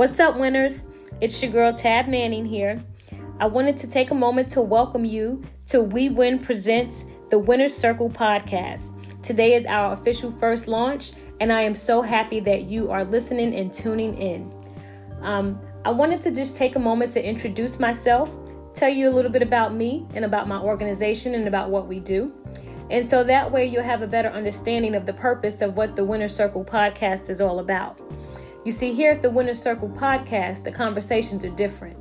What's up, winners? It's your girl Tab Manning here. I wanted to take a moment to welcome you to We Win Presents the Winner's Circle podcast. Today is our official first launch, and I am so happy that you are listening and tuning in. Um, I wanted to just take a moment to introduce myself, tell you a little bit about me and about my organization and about what we do. And so that way you'll have a better understanding of the purpose of what the Winner Circle podcast is all about. You see, here at the Winner Circle podcast, the conversations are different.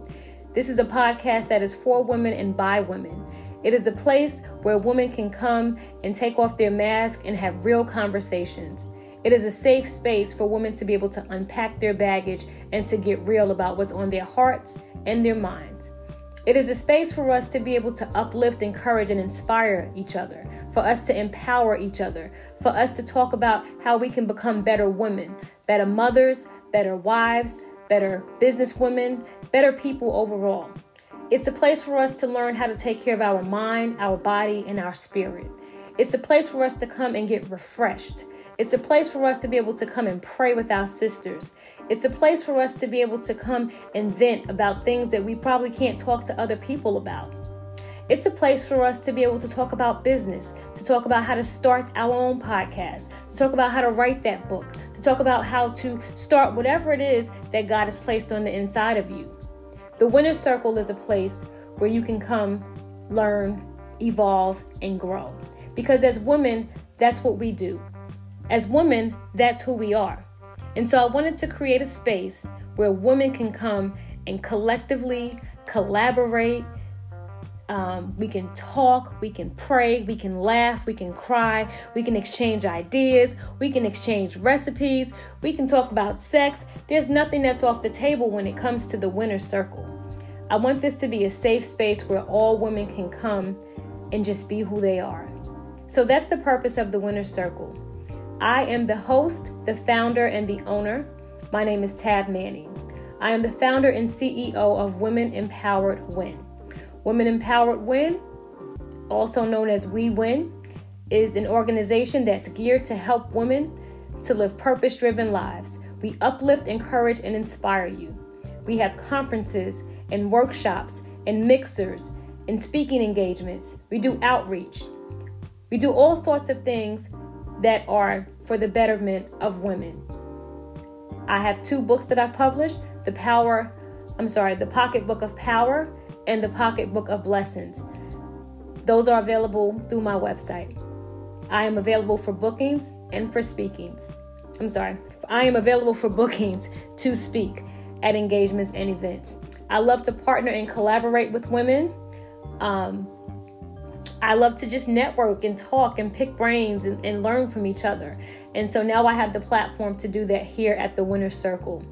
This is a podcast that is for women and by women. It is a place where women can come and take off their mask and have real conversations. It is a safe space for women to be able to unpack their baggage and to get real about what's on their hearts and their minds. It is a space for us to be able to uplift, encourage, and inspire each other, for us to empower each other, for us to talk about how we can become better women, better mothers, better wives, better businesswomen, better people overall. It's a place for us to learn how to take care of our mind, our body, and our spirit. It's a place for us to come and get refreshed. It's a place for us to be able to come and pray with our sisters. It's a place for us to be able to come and vent about things that we probably can't talk to other people about. It's a place for us to be able to talk about business, to talk about how to start our own podcast, to talk about how to write that book, to talk about how to start whatever it is that God has placed on the inside of you. The Winner Circle is a place where you can come, learn, evolve, and grow. Because as women, that's what we do. As women, that's who we are. And so I wanted to create a space where women can come and collectively collaborate um, we can talk, we can pray, we can laugh, we can cry, we can exchange ideas, we can exchange recipes, we can talk about sex. There's nothing that's off the table when it comes to the winner circle. I want this to be a safe space where all women can come and just be who they are. So that's the purpose of the winner circle. I am the host, the founder, and the owner. My name is Tab Manning. I am the founder and CEO of Women Empowered Win. Women Empowered Win, also known as We Win, is an organization that's geared to help women to live purpose driven lives. We uplift, encourage, and inspire you. We have conferences and workshops and mixers and speaking engagements. We do outreach. We do all sorts of things that are for the betterment of women. I have two books that I've published The Power, I'm sorry, The Pocketbook of Power and the Pocketbook of Blessings. Those are available through my website. I am available for bookings and for speakings. I'm sorry, I am available for bookings to speak at engagements and events. I love to partner and collaborate with women. Um, I love to just network and talk and pick brains and, and learn from each other. And so now I have the platform to do that here at the Winner Circle.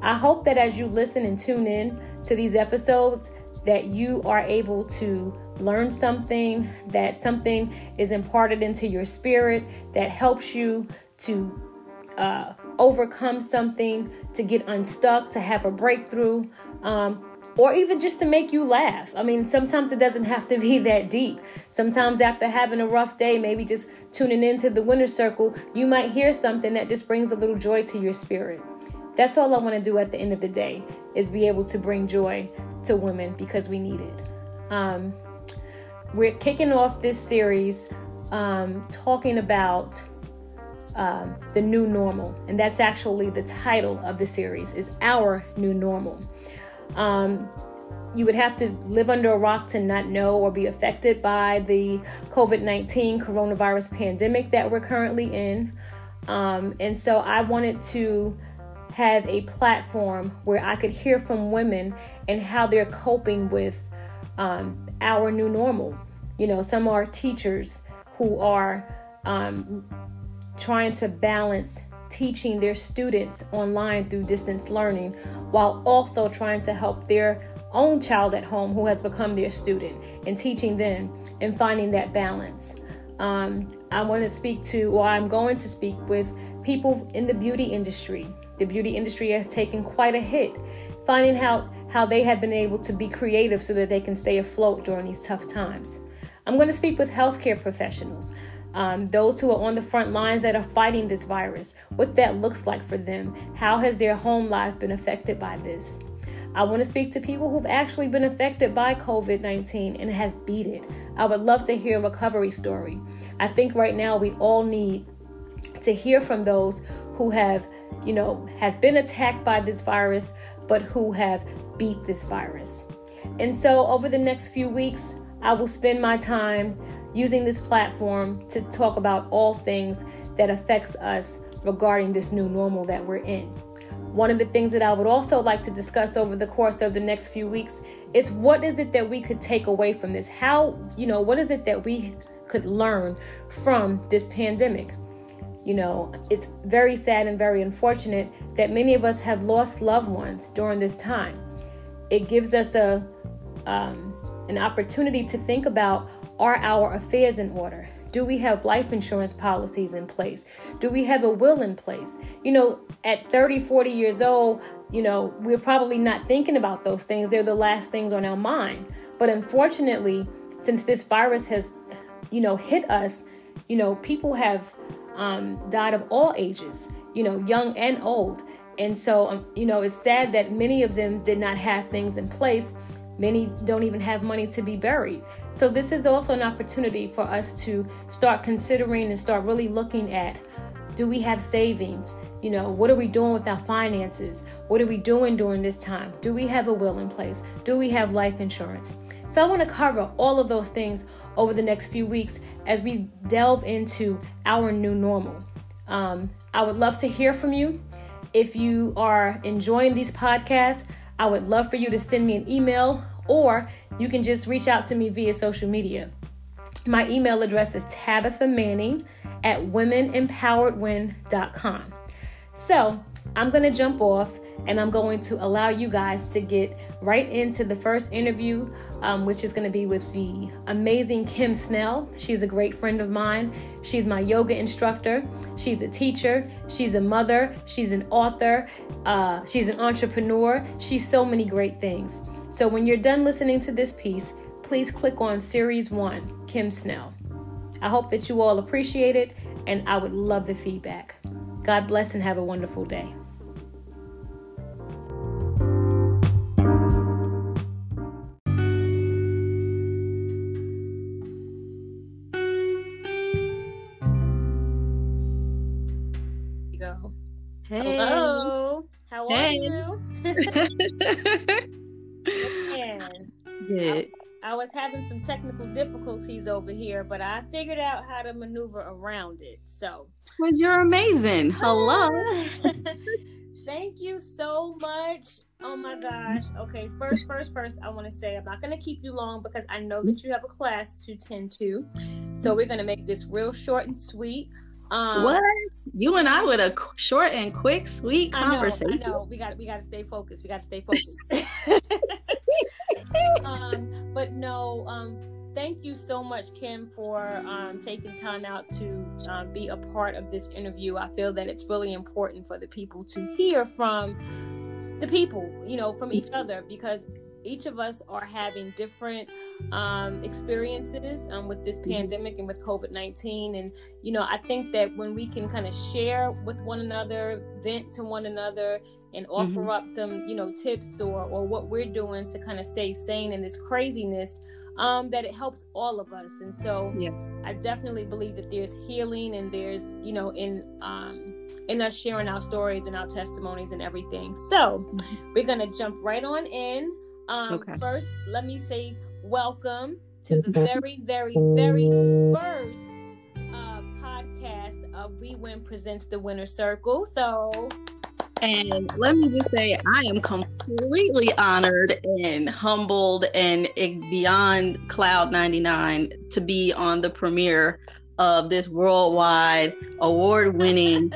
I hope that as you listen and tune in to these episodes, that you are able to learn something, that something is imparted into your spirit that helps you to uh, overcome something, to get unstuck, to have a breakthrough, um, or even just to make you laugh. I mean, sometimes it doesn't have to be that deep. Sometimes, after having a rough day, maybe just tuning into the winner circle, you might hear something that just brings a little joy to your spirit. That's all I want to do at the end of the day is be able to bring joy to women because we need it. Um, we're kicking off this series um, talking about um, the new normal, and that's actually the title of the series is our new normal. Um, you would have to live under a rock to not know or be affected by the COVID 19 coronavirus pandemic that we're currently in. Um, and so I wanted to have a platform where I could hear from women and how they're coping with um, our new normal. You know, some are teachers who are um, trying to balance teaching their students online through distance learning while also trying to help their own child at home who has become their student and teaching them and finding that balance. Um, I want to speak to, or I'm going to speak with people in the beauty industry the beauty industry has taken quite a hit. Finding out how they have been able to be creative so that they can stay afloat during these tough times. I'm going to speak with healthcare professionals. um, those who are on the front lines that are fighting this virus, what that looks like for them. How has their home lives been affected by this? I want to speak to people who've actually been affected by COVID 19 and have beat it. I would love to hear a recovery story. I think right now we all need to hear from those who have, you know, have been attacked by this virus, but who have beat this virus. And so over the next few weeks, I will spend my time using this platform to talk about all things that affects us regarding this new normal that we're in. One of the things that I would also like to discuss over the course of the next few weeks is what is it that we could take away from this? How, you know, what is it that we could learn from this pandemic? You know, it's very sad and very unfortunate that many of us have lost loved ones during this time. It gives us a um, an opportunity to think about are our affairs in order? Do we have life insurance policies in place? Do we have a will in place? You know, at 30, 40 years old, you know, we're probably not thinking about those things. They're the last things on our mind. But unfortunately, since this virus has, you know, hit us, you know, people have um, died of all ages, you know, young and old. And so, um, you know, it's sad that many of them did not have things in place. Many don't even have money to be buried. So, this is also an opportunity for us to start considering and start really looking at do we have savings? You know, what are we doing with our finances? What are we doing during this time? Do we have a will in place? Do we have life insurance? So, I want to cover all of those things over the next few weeks as we delve into our new normal. Um, I would love to hear from you. If you are enjoying these podcasts, I would love for you to send me an email or you can just reach out to me via social media. My email address is Tabitha Manning at womenempoweredwin.com. So I'm going to jump off and I'm going to allow you guys to get right into the first interview, um, which is going to be with the amazing Kim Snell. She's a great friend of mine. She's my yoga instructor. She's a teacher. She's a mother. She's an author. Uh, she's an entrepreneur. She's so many great things. So when you're done listening to this piece, please click on Series 1, Kim Snell. I hope that you all appreciate it, and I would love the feedback. God bless and have a wonderful day. Hey. Hello. How are Hey. you? Man, Good. I was having some technical difficulties over here, but I figured out how to maneuver around it. So, Well, you're amazing. Hello. Thank you so much. Oh my gosh. Okay, first, first, first, I want to say I'm not going to keep you long because I know that you have a class to tend to. So we're going to make this real short and sweet. Um, What? You and I with a short and quick, sweet I know, conversation. I know. We got we got to stay focused. We got to stay focused. um, but no, um, thank you so much, Kim, for um, taking time out to um, be a part of this interview. I feel that it's really important for the people to hear from the people, you know, from each other, because each of us are having different um, experiences um, with this pandemic and with COVID 19. And, you know, I think that when we can kind of share with one another, vent to one another, and offer Mhm. up some, you know, tips or, or what we're doing to kind of stay sane in this craziness, um, that it helps all of us. And so Yeah. I definitely believe that there's healing and there's, you know, in, um, in us sharing our stories and our testimonies and everything. So we're going to jump right on in. Um, Okay. First, let me say welcome to the very, very, very first uh, podcast of We Win Presents the Winner Circle. So, And let me just say, I am completely honored and humbled and beyond Cloud 99 to be on the premiere of this worldwide award winning,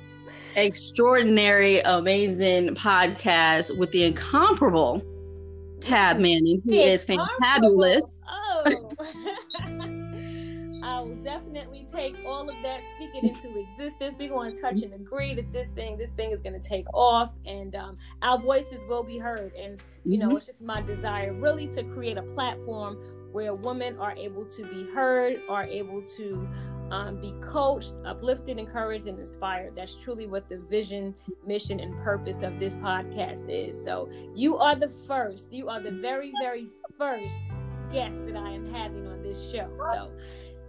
extraordinary, amazing podcast with the incomparable Tab Manning, who is fantabulous. Oh. I will definitely take all of that, speak it into existence. We're going to touch and agree that this thing, this thing is going to take off, and um, our voices will be heard. And you know, Mhm. it's just my desire, really, to create a platform where women are able to be heard, are able to um, be coached, uplifted, encouraged, and inspired. That's truly what the vision, mission, and purpose of this podcast is. So, you are the first, you are the very, very first guest that I am having on this show. So,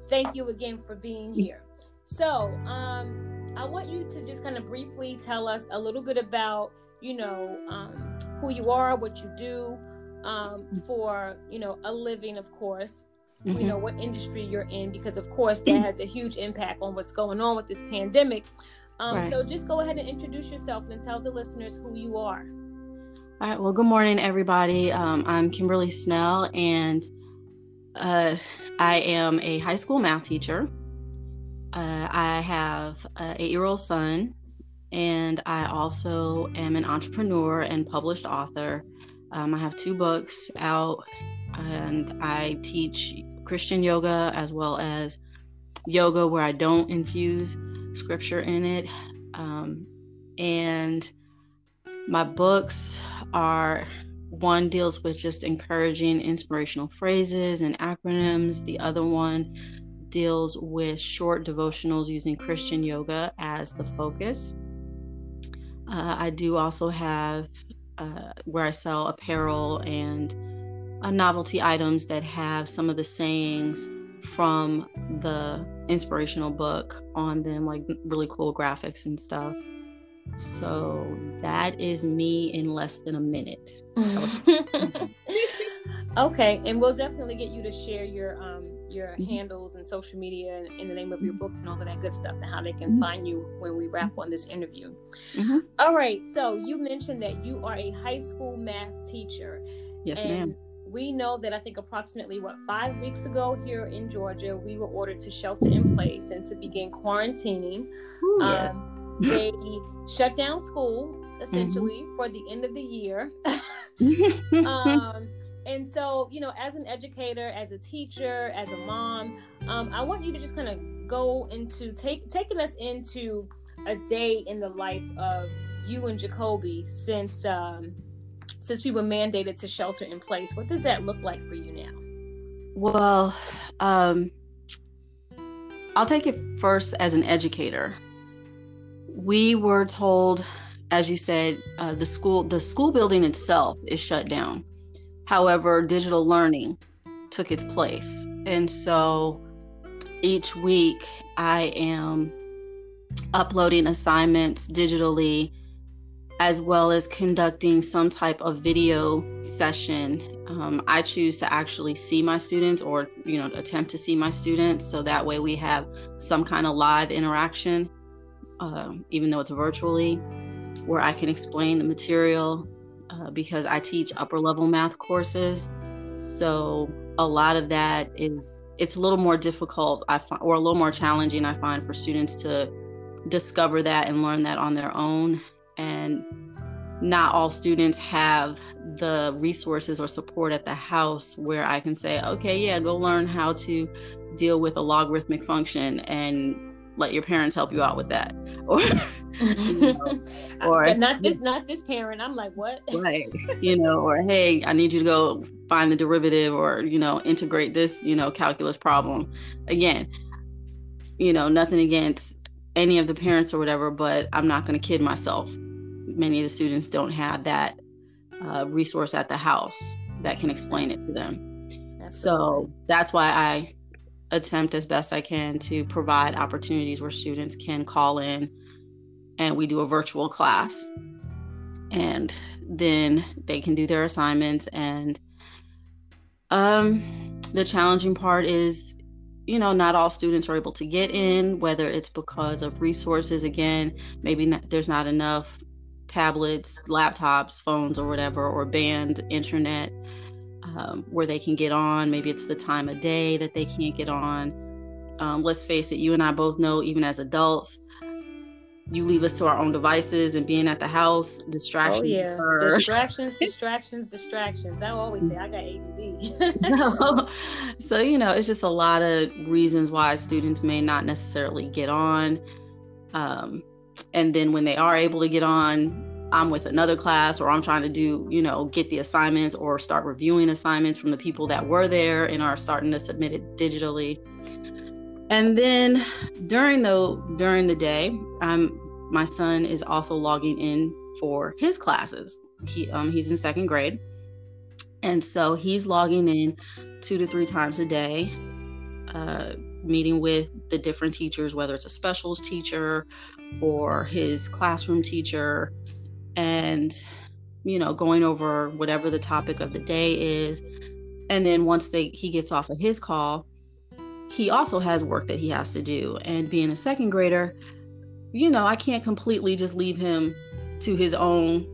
thank you again for being here. So, um, I want you to just kind of briefly tell us a little bit about, you know, um, who you are, what you do um, for, you know, a living, of course. Mm-hmm. You know what industry you're in, because of course that has a huge impact on what's going on with this pandemic. Um, right. So just go ahead and introduce yourself and tell the listeners who you are. All right. Well, good morning, everybody. Um, I'm Kimberly Snell, and uh, I am a high school math teacher. Uh, I have an eight year old son, and I also am an entrepreneur and published author. Um, I have two books out, and I teach Christian yoga as well as yoga where I don't infuse scripture in it. Um, and my books are one deals with just encouraging inspirational phrases and acronyms, the other one deals with short devotionals using Christian yoga as the focus. Uh, I do also have uh, where I sell apparel and uh, novelty items that have some of the sayings from the inspirational book on them, like really cool graphics and stuff. So that is me in less than a minute. okay, and we'll definitely get you to share your um your mm-hmm. handles and social media and, and, the name of your books and all of that good stuff and how they can mm-hmm. find you when we wrap on this interview. Mm-hmm. All right, so you mentioned that you are a high school math teacher. Yes, ma'am. We know that I think approximately what five weeks ago here in Georgia, we were ordered to shelter in place and to begin quarantining. Ooh, yes. um, they shut down school essentially mm-hmm. for the end of the year. um, and so, you know, as an educator, as a teacher, as a mom, um, I want you to just kind of go into take taking us into a day in the life of you and Jacoby since um, since we were mandated to shelter in place. What does that look like for you now? Well, um, I'll take it first as an educator we were told, as you said, uh, the school the school building itself is shut down. However, digital learning took its place, and so each week I am uploading assignments digitally as well as conducting some type of video session. Um, I choose to actually see my students or, you know, attempt to see my students. So that way we have some kind of live interaction uh, even though it's virtually, where I can explain the material uh, because I teach upper level math courses. So a lot of that is it's a little more difficult I find, or a little more challenging I find for students to discover that and learn that on their own. And not all students have the resources or support at the house where I can say, okay, yeah, go learn how to deal with a logarithmic function and let your parents help you out with that. Or you know, or not this not this parent. I'm like what? Right you know or hey i need you to go find the derivative or you know integrate this you know calculus problem. Again you know nothing against any of the parents or whatever but i'm not going to kid myself. Many of the students don't have that uh, resource at the house that can explain it to them. Absolutely. so that's why i attempt as best I can to provide opportunities where students can call in and we do a virtual class. And then they can do their assignments. And um, the challenging part is, you know, not all students are able to get in, whether it's because of resources. Again, maybe not, there's not enough tablets, laptops, phones, or whatever, or band internet um, where they can get on. Maybe it's the time of day that they can't get on. Um, let's face it, you and I both know, even as adults, you leave us to our own devices and being at the house, distractions. Oh, yeah. Distractions, distractions, distractions. I always say I got ADD. so, so, you know, it's just a lot of reasons why students may not necessarily get on. Um, and then when they are able to get on, I'm with another class or I'm trying to do, you know, get the assignments or start reviewing assignments from the people that were there and are starting to submit it digitally. And then during the during the day, um, my son is also logging in for his classes. He um, he's in second grade, and so he's logging in two to three times a day, uh, meeting with the different teachers, whether it's a specials teacher or his classroom teacher, and you know going over whatever the topic of the day is. And then once they he gets off of his call he also has work that he has to do. And being a second grader you know i can't completely just leave him to his own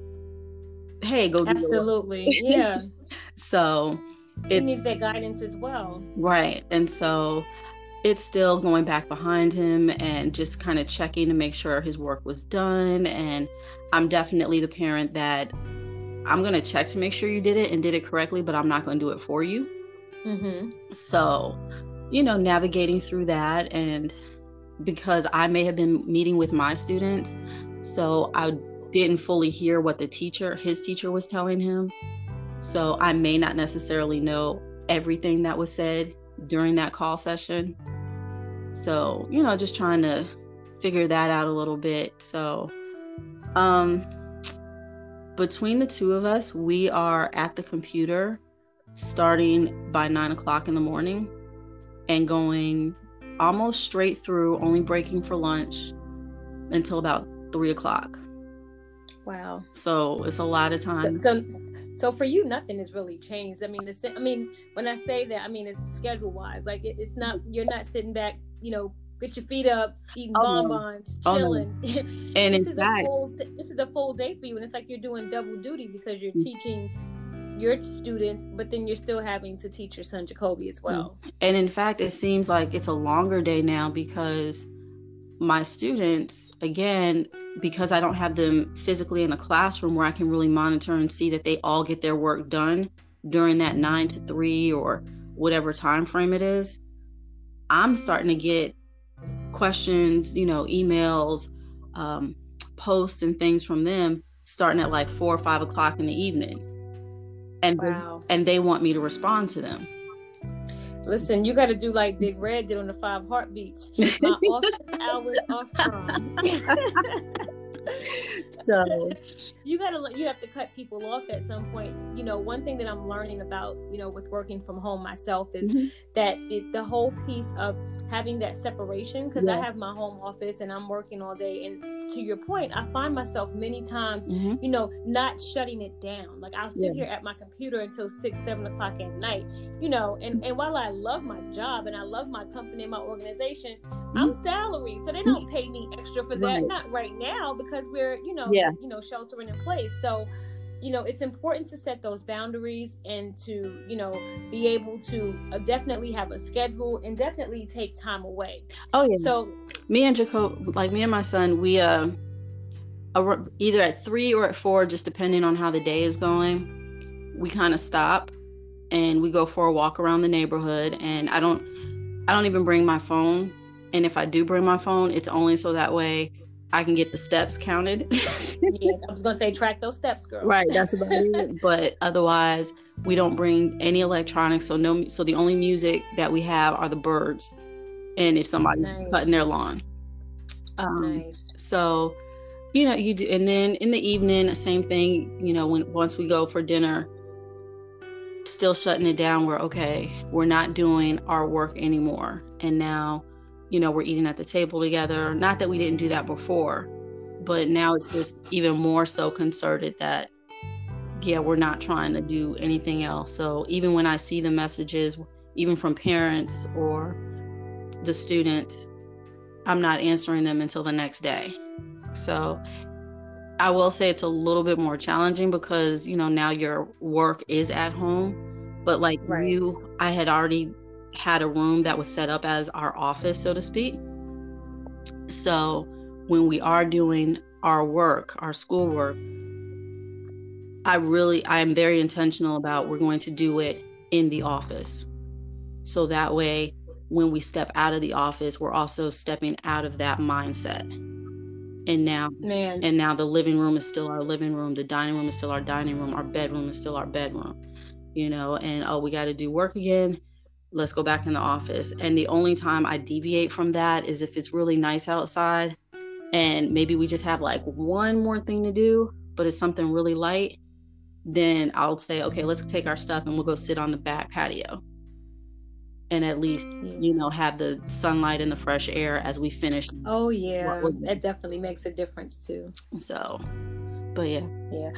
hey go do absolutely. Yeah. So it needs that guidance as well. Right. And so it's still going back behind him and just kind of checking to make sure his work was done. And I'm definitely the parent that I'm going to check to make sure you did it and did it correctly, but I'm not going to do it for you. Mm-hmm. So, you know, navigating through that. And because I may have been meeting with my students, so I didn't fully hear what the teacher, his teacher, was telling him. So I may not necessarily know everything that was said during that call session. So, you know, just trying to figure that out a little bit. So, um, between the two of us, we are at the computer starting by nine o'clock in the morning and going almost straight through, only breaking for lunch until about three o'clock. Wow. So it's a lot of time. So, so for you, nothing has really changed. I mean, the, I mean, when I say that, I mean it's schedule wise. Like it, it's not you're not sitting back you know, get your feet up, eating oh, bonbons, chilling. Oh, no. And in fact, full, this is a full day for you, and it's like you're doing double duty because you're mm-hmm. teaching your students, but then you're still having to teach your son Jacoby as well. And in fact, it seems like it's a longer day now because my students, again, because I don't have them physically in a classroom where I can really monitor and see that they all get their work done during that nine to three or whatever time frame it is I'm starting to get questions, you know, emails, um, posts, and things from them starting at like four or five o'clock in the evening, and wow. and they want me to respond to them. Listen, you got to do like Big Red did on the Five Heartbeats. My office hours are from. so you gotta you have to cut people off at some point you know one thing that i'm learning about you know with working from home myself is mm-hmm. that it, the whole piece of having that separation because yeah. i have my home office and i'm working all day and to your point, I find myself many times, mm-hmm. you know, not shutting it down. Like I'll sit yeah. here at my computer until six, seven o'clock at night, you know, and, and while I love my job and I love my company and my organization, mm-hmm. I'm salary. So they don't pay me extra for that. Right. Not right now because we're, you know, yeah. you know, sheltering in place. So you know it's important to set those boundaries and to you know be able to uh, definitely have a schedule and definitely take time away oh yeah so me and jacob like me and my son we uh either at three or at four just depending on how the day is going we kind of stop and we go for a walk around the neighborhood and i don't i don't even bring my phone and if i do bring my phone it's only so that way I can get the steps counted. yeah, I was gonna say track those steps, girl. Right, that's about it. But otherwise, we don't bring any electronics. So no, so the only music that we have are the birds, and if somebody's nice. cutting their lawn. Um, nice. So, you know, you do, and then in the evening, same thing. You know, when once we go for dinner, still shutting it down. We're okay. We're not doing our work anymore, and now you know, we're eating at the table together. Not that we didn't do that before, but now it's just even more so concerted that, yeah, we're not trying to do anything else. So even when I see the messages, even from parents or the students, I'm not answering them until the next day. So I will say it's a little bit more challenging because, you know, now your work is at home. But like right. you, I had already had a room that was set up as our office, so to speak. So when we are doing our work, our schoolwork, I really, I am very intentional about we're going to do it in the office. So that way, when we step out of the office, we're also stepping out of that mindset and now Man. and now the living room is still our living room the dining room is still our dining room our bedroom is still our bedroom you know and oh we got to do work again let's go back in the office. And the only time i deviate from that is if it's really nice outside and maybe we just have like one more thing to do but it's something really light then i'll say okay let's take our stuff and we'll go sit on the back patio. And at least you know have the sunlight and the fresh air as we finish. Oh yeah. that definitely makes a difference too. So but yeah yeah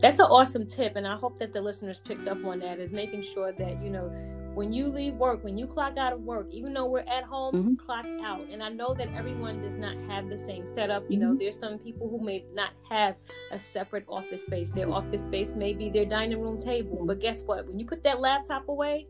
that's an awesome tip and i hope that the listeners picked up on that is making sure that you know when you leave work when you clock out of work even though we're at home mm-hmm. clock out and i know that everyone does not have the same setup you mm-hmm. know there's some people who may not have a separate office space their office space may be their dining room table but guess what when you put that laptop away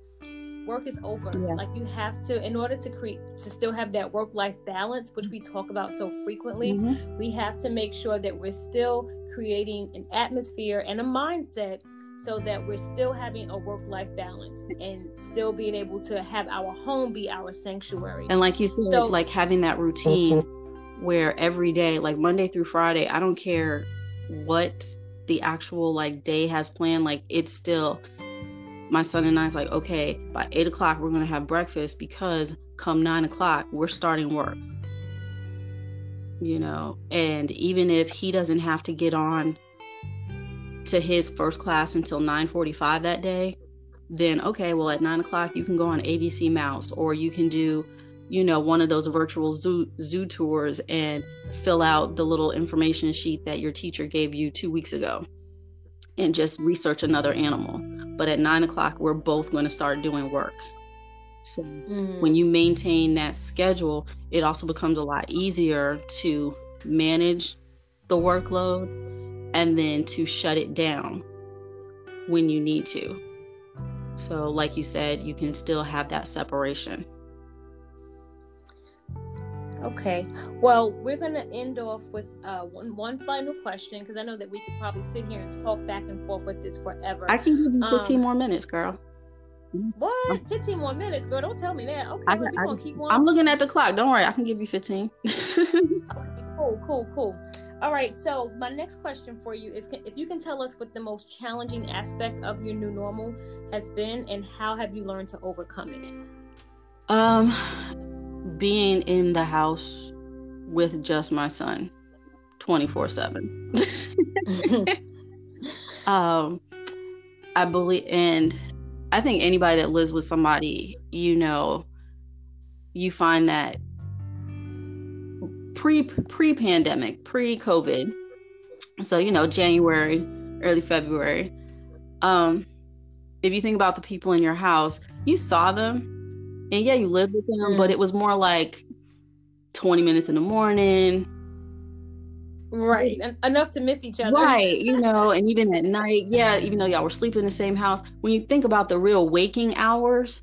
work is over yeah. like you have to in order to create to still have that work life balance which we talk about so frequently mm-hmm. we have to make sure that we're still creating an atmosphere and a mindset so that we're still having a work life balance and still being able to have our home be our sanctuary and like you said so, like having that routine mm-hmm. where every day like monday through friday i don't care what the actual like day has planned like it's still my son and I's like, okay, by eight o'clock, we're going to have breakfast because come nine o'clock, we're starting work. You know, and even if he doesn't have to get on to his first class until 9:45 that day, then okay, well at nine o'clock you can go on ABC Mouse or you can do, you know, one of those virtual zoo zoo tours and fill out the little information sheet that your teacher gave you two weeks ago and just research another animal. But at nine o'clock, we're both going to start doing work. So mm. when you maintain that schedule, it also becomes a lot easier to manage the workload and then to shut it down when you need to. So, like you said, you can still have that separation. Okay. Well, we're going to end off with uh, one one final question because I know that we could probably sit here and talk back and forth with this forever. I can give you 15 um, more minutes, girl. What? 15 more minutes, girl? Don't tell me that. Okay, I, I, gonna keep on. I'm looking at the clock. Don't worry, I can give you 15. okay, cool, cool, cool. All right. So my next question for you is: if you can tell us what the most challenging aspect of your new normal has been, and how have you learned to overcome it? Um being in the house with just my son 24 7 um i believe and i think anybody that lives with somebody you know you find that pre pre pandemic pre covid so you know january early february um if you think about the people in your house you saw them and yeah, you lived with them, mm. but it was more like 20 minutes in the morning. Right. Enough to miss each other. Right. You know, and even at night, yeah, even though y'all were sleeping in the same house, when you think about the real waking hours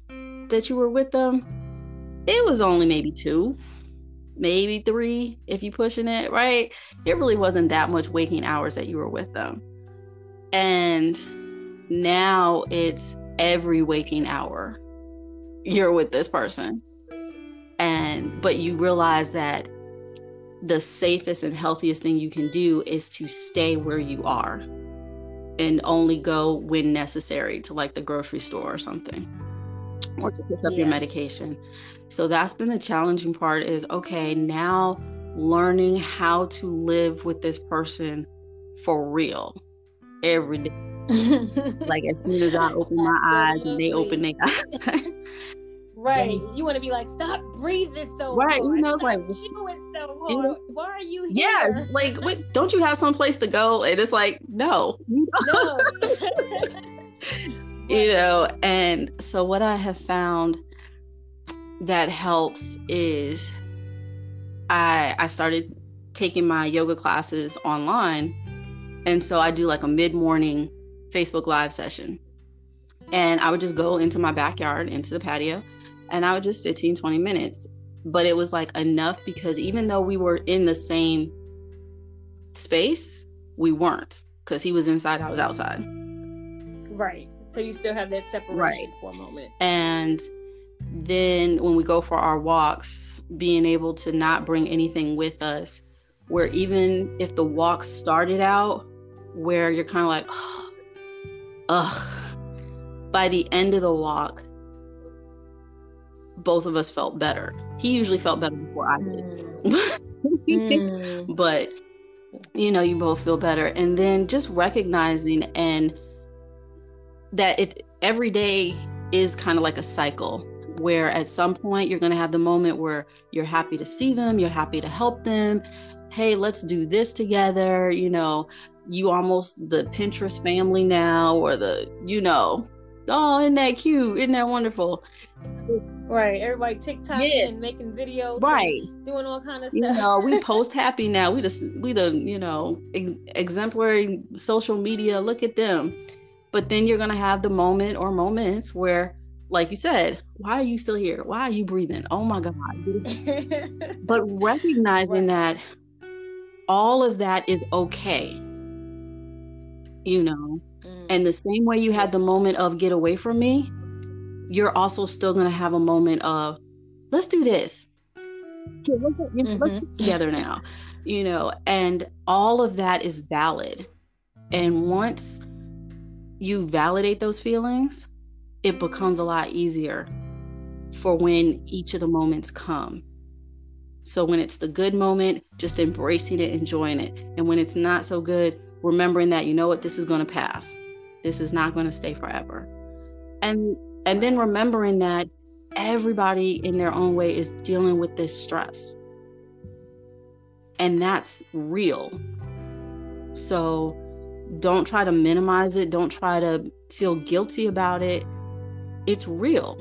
that you were with them, it was only maybe two, maybe three, if you pushing it, right? It really wasn't that much waking hours that you were with them. And now it's every waking hour you're with this person and but you realize that the safest and healthiest thing you can do is to stay where you are and only go when necessary to like the grocery store or something or to pick up yeah. your medication so that's been the challenging part is okay now learning how to live with this person for real every day like as soon as I open my eyes and they open their eyes. Right. You want to be like, stop breathing so right. Hard. You know, stop like chewing so hard. You know, Why are you here? Yes. Like, what, don't you have some place to go? And it's like, no. No. you know, and so what I have found that helps is I I started taking my yoga classes online. And so I do like a mid-morning Facebook Live session. And I would just go into my backyard, into the patio, and I would just 15, 20 minutes. But it was like enough because even though we were in the same space, we weren't because he was inside, I was outside. Right. So you still have that separation right. for a moment. And then when we go for our walks, being able to not bring anything with us where even if the walk started out where you're kind of like, ugh, by the end of the walk, both of us felt better. He usually felt better before I did. Mm. But you know, you both feel better. And then just recognizing and that it every day is kind of like a cycle where at some point you're going to have the moment where you're happy to see them, you're happy to help them. Hey, let's do this together. You know, you almost the Pinterest family now, or the, you know, oh, isn't that cute? Isn't that wonderful? Right, everybody TikTok yeah. and making videos, right, doing all kind of stuff. You know, we post happy now. We just we the you know ex- exemplary social media. Look at them, but then you're gonna have the moment or moments where like you said, why are you still here? Why are you breathing? Oh my God. but recognizing right. that all of that is okay, you know, mm. and the same way you had the moment of get away from me, you're also still going to have a moment of let's do this. Okay, let's, mm-hmm. let's get together now, you know, and all of that is valid. And once you validate those feelings, it becomes a lot easier for when each of the moments come. So when it's the good moment, just embracing it, enjoying it. And when it's not so good, remembering that you know what this is going to pass. This is not going to stay forever. And and then remembering that everybody in their own way is dealing with this stress. And that's real. So don't try to minimize it, don't try to feel guilty about it it's real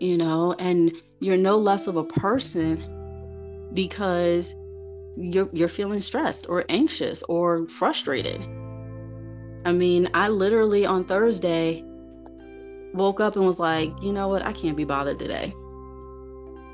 you know and you're no less of a person because you're you're feeling stressed or anxious or frustrated i mean i literally on thursday woke up and was like you know what i can't be bothered today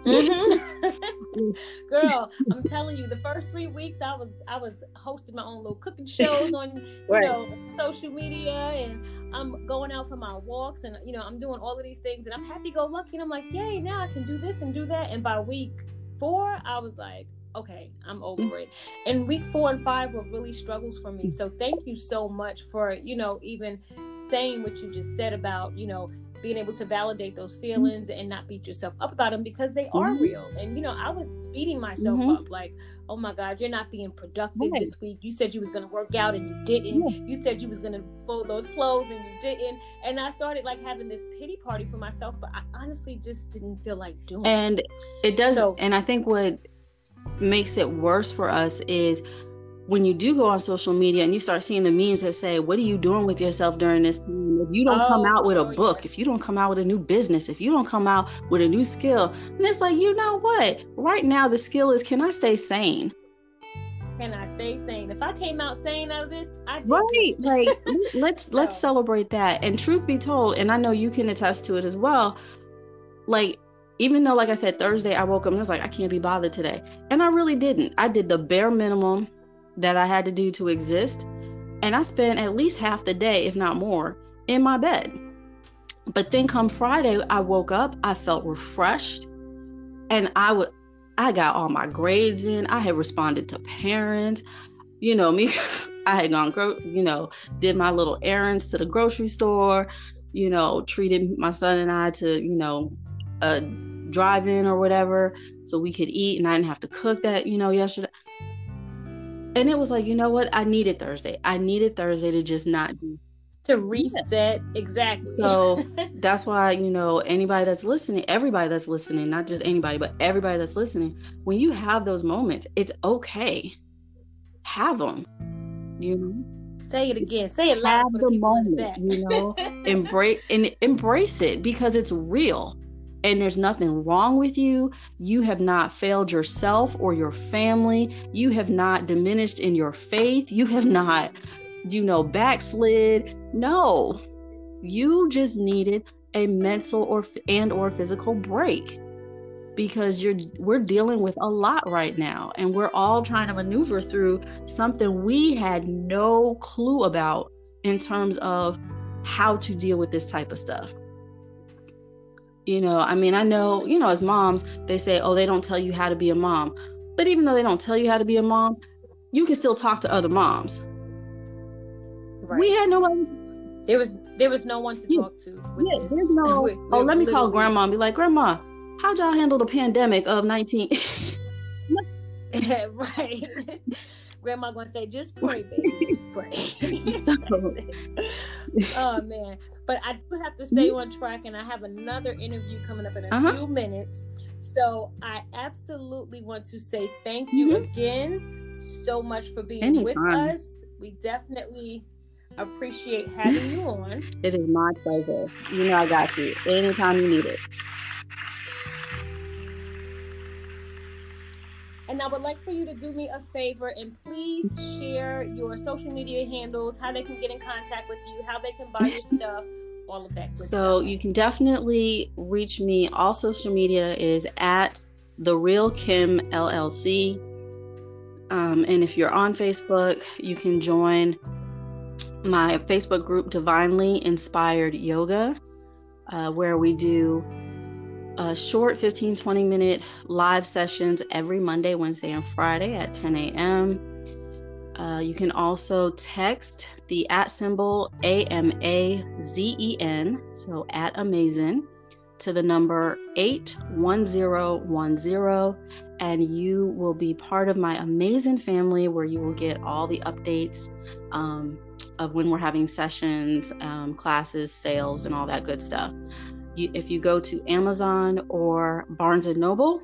mm-hmm. Girl, I'm telling you, the first three weeks I was I was hosting my own little cooking shows on you right. know social media, and I'm going out for my walks, and you know I'm doing all of these things, and I'm happy go lucky, and I'm like, yay, now I can do this and do that. And by week four, I was like, okay, I'm over it. And week four and five were really struggles for me. So thank you so much for you know even saying what you just said about you know being able to validate those mm-hmm. feelings and not beat yourself up about them because they are mm-hmm. real. And you know, I was beating myself mm-hmm. up like, oh my God, you're not being productive right. this week. You said you was gonna work out and you didn't. Yeah. You said you was gonna fold those clothes and you didn't. And I started like having this pity party for myself, but I honestly just didn't feel like doing and it. And it does so, and I think what makes it worse for us is when you do go on social media and you start seeing the memes that say, What are you doing with yourself during this time? If you don't oh, come out with a book, if you don't come out with a new business, if you don't come out with a new skill, and it's like, you know what? Right now, the skill is can I stay sane? Can I stay sane? If I came out sane out of this, I did. right. Like let's so. let's celebrate that. And truth be told, and I know you can attest to it as well. Like even though, like I said, Thursday I woke up and I was like, I can't be bothered today, and I really didn't. I did the bare minimum that I had to do to exist. And I spent at least half the day, if not more, in my bed. But then come Friday, I woke up, I felt refreshed, and I would I got all my grades in. I had responded to parents. You know, me, I had gone, gro- you know, did my little errands to the grocery store, you know, treated my son and I to, you know, a drive in or whatever so we could eat and I didn't have to cook that, you know, yesterday and it was like, you know what? I needed Thursday. I needed Thursday to just not do to reset exactly. So that's why, you know, anybody that's listening, everybody that's listening, not just anybody, but everybody that's listening, when you have those moments, it's okay. Have them. You know. Say it again. Say it loud. Have the moment, you know. embrace and embrace it because it's real and there's nothing wrong with you. You have not failed yourself or your family. You have not diminished in your faith. You have not, you know, backslid. No. You just needed a mental or and or physical break because you're we're dealing with a lot right now and we're all trying to maneuver through something we had no clue about in terms of how to deal with this type of stuff you know i mean i know you know as moms they say oh they don't tell you how to be a mom But even though they don't tell you how to be a mom, you can still talk to other moms. Right. We had nobody. There was there was no one to yeah. talk to. Yeah, this. there's no. we're, oh, we're let me call grandma and be like, Grandma, how'd y'all handle the pandemic of 19? 19- right. Grandma gonna say, just pray, baby, just pray. oh man, but I do have to stay on track, and I have another interview coming up in a uh-huh. few minutes. So I absolutely want to say thank you mm-hmm. again so much for being Anytime. with us. We definitely appreciate having you on. It is my pleasure. You know I got you anytime you need it. And I would like for you to do me a favor and please share your social media handles, how they can get in contact with you, how they can buy your stuff, all of that. So stuff. you can definitely reach me. All social media is at the Real Kim LLC. Um, and if you're on Facebook, you can join my Facebook group, Divinely Inspired Yoga, uh, where we do uh, short 15 20 minute live sessions every Monday, Wednesday, and Friday at 10 a.m. Uh, you can also text the at symbol A M A Z E N, so at Amazing, to the number 81010, and you will be part of my amazing family where you will get all the updates um, of when we're having sessions, um, classes, sales, and all that good stuff you, if you go to Amazon or Barnes and Noble,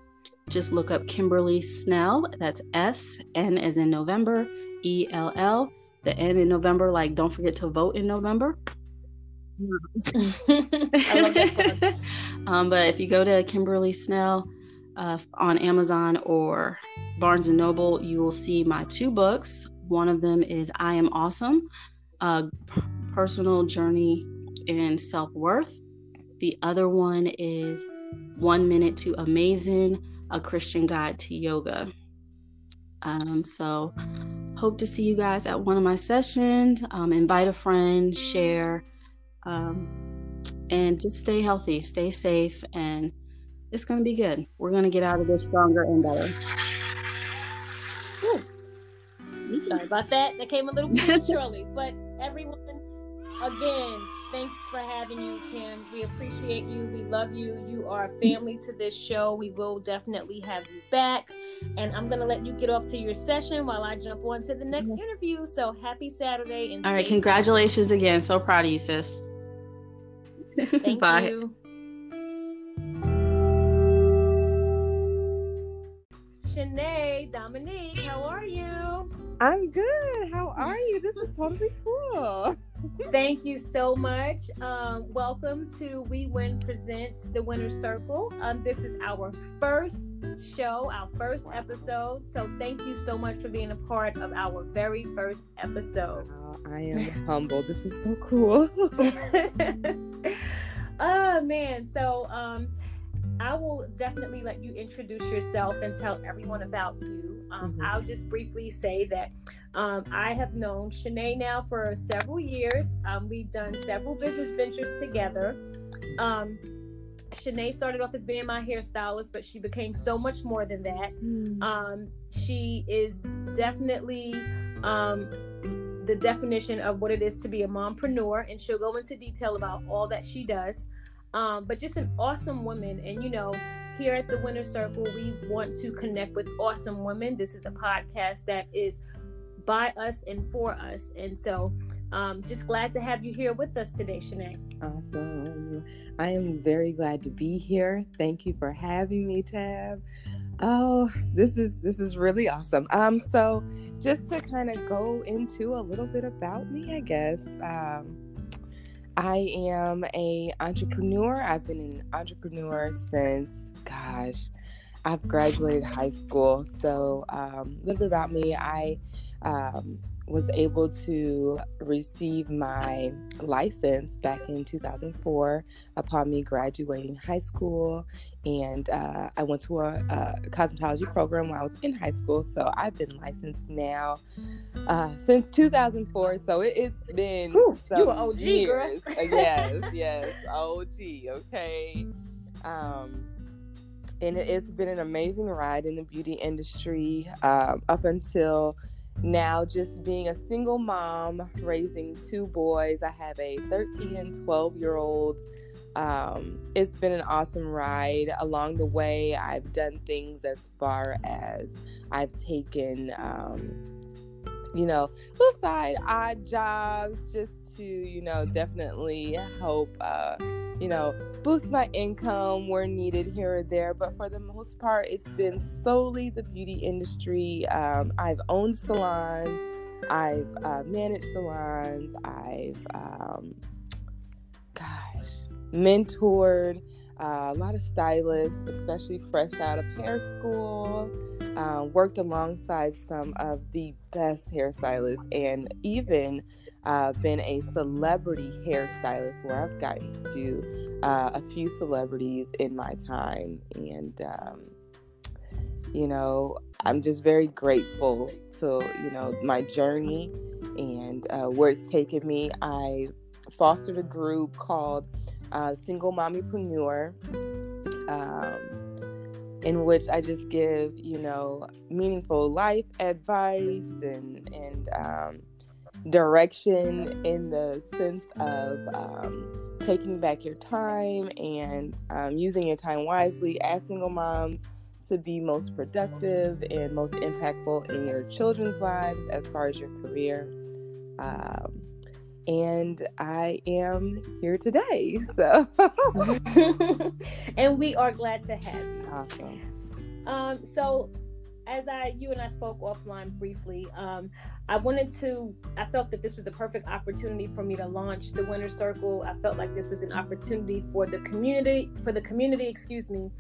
just look up Kimberly Snell. That's S N as in November, E L L. The N in November, like don't forget to vote in November. um, but if you go to Kimberly Snell uh, on Amazon or Barnes and Noble, you will see my two books. One of them is I Am Awesome, a personal journey in self worth. The other one is One Minute to Amazing, a Christian guide to yoga. Um, so, hope to see you guys at one of my sessions. Um, invite a friend, share, um, and just stay healthy, stay safe, and it's going to be good. We're going to get out of this stronger and better. Sorry about that. That came a little prematurely, but everyone, again, thanks for having you, Kim. We appreciate you. We love you. You are family to this show. We will definitely have you back. And I'm going to let you get off to your session while I jump on to the next mm-hmm. interview. So happy Saturday. And All right. Congratulations safe. again. So proud of you, sis. Thank Bye. you. Shanae, Dominique, how are you? I'm good. How are you? This is totally cool. Thank you so much. Um, welcome to We Win Presents the Winner Circle. Um, this is our first show, our first episode. So thank you so much for being a part of our very first episode. I am humbled. This is so cool. oh man. So um, I will definitely let you introduce yourself and tell everyone about you. Um, mm-hmm. I'll just briefly say that um, I have known Shanae now for several years. Um, we've done several business ventures together. Um, Shanae started off as being my hairstylist, but she became so much more than that. Mm. Um, she is definitely um, the definition of what it is to be a mompreneur, and she'll go into detail about all that she does. Um, but just an awesome woman. And you know, here at the Winner Circle, we want to connect with awesome women. This is a podcast that is by us and for us. And so, um, just glad to have you here with us today, Shanae. Awesome. I am very glad to be here. Thank you for having me, Tab. Oh, this is this is really awesome. Um, so just to kind of go into a little bit about me, I guess. Um, I am a entrepreneur. I've been an entrepreneur since, gosh, I've graduated high school. So um, a little bit about me. I um, was able to receive my license back in 2004 upon me graduating high school. And uh, I went to a, a, cosmetology program while I was in high school. So I've been licensed now uh, since 2004. So it, has been Whew, you OG, years. yes, yes, OG. Okay. Um, and it's been an amazing ride in the beauty industry um, up until now just being a single mom raising two boys i have a 13 and 12 year old um, it's been an awesome ride. Along the way i've done things as far as i've taken um, you know little side odd jobs just to you know definitely help uh, you know, boost my income where needed here or there. But for the most part, it's been solely the beauty industry. Um, I've owned salon, I've uh, managed salons, I've, um, gosh, mentored uh, a lot of stylists, especially fresh out of hair school. Uh, worked alongside some of the best hairstylists and even uh, been a celebrity hairstylist where I've gotten to do uh, a few celebrities in my time. And, um, you know, I'm just very grateful to, you know, my journey and uh, where it's taken me. I fostered a group called uh, Single Mommypreneur. Um, in which I just give, you know, meaningful life advice and and um, direction in the sense of um, taking back your time and um, using your time wisely as single moms to be most productive and most impactful in your children's lives as far as your career. Um, and I am here today. So, and we are glad to have you. Awesome. Um, so, as I, you and I spoke offline briefly, um, I wanted to, I felt that this was a perfect opportunity for me to launch the Winner Circle. I felt like this was an opportunity for the community, for the community, excuse me,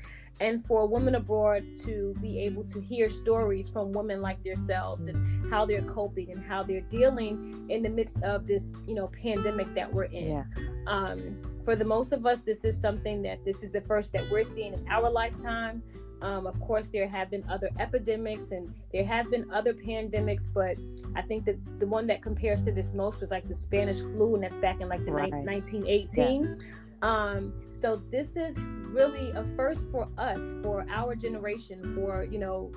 and for women abroad to be able to hear stories from women like themselves and how they're coping and how they're dealing in the midst of this, you know, pandemic that we're in. Yeah. Um, for the most of us, this is something that this is the first that we're seeing in our lifetime. Um, of course, there have been other epidemics and there have been other pandemics, but I think that the one that compares to this most was like the Spanish flu, and that's back in like the right. 1918. Yes. Um, so this is really a first for us, for our generation, for you know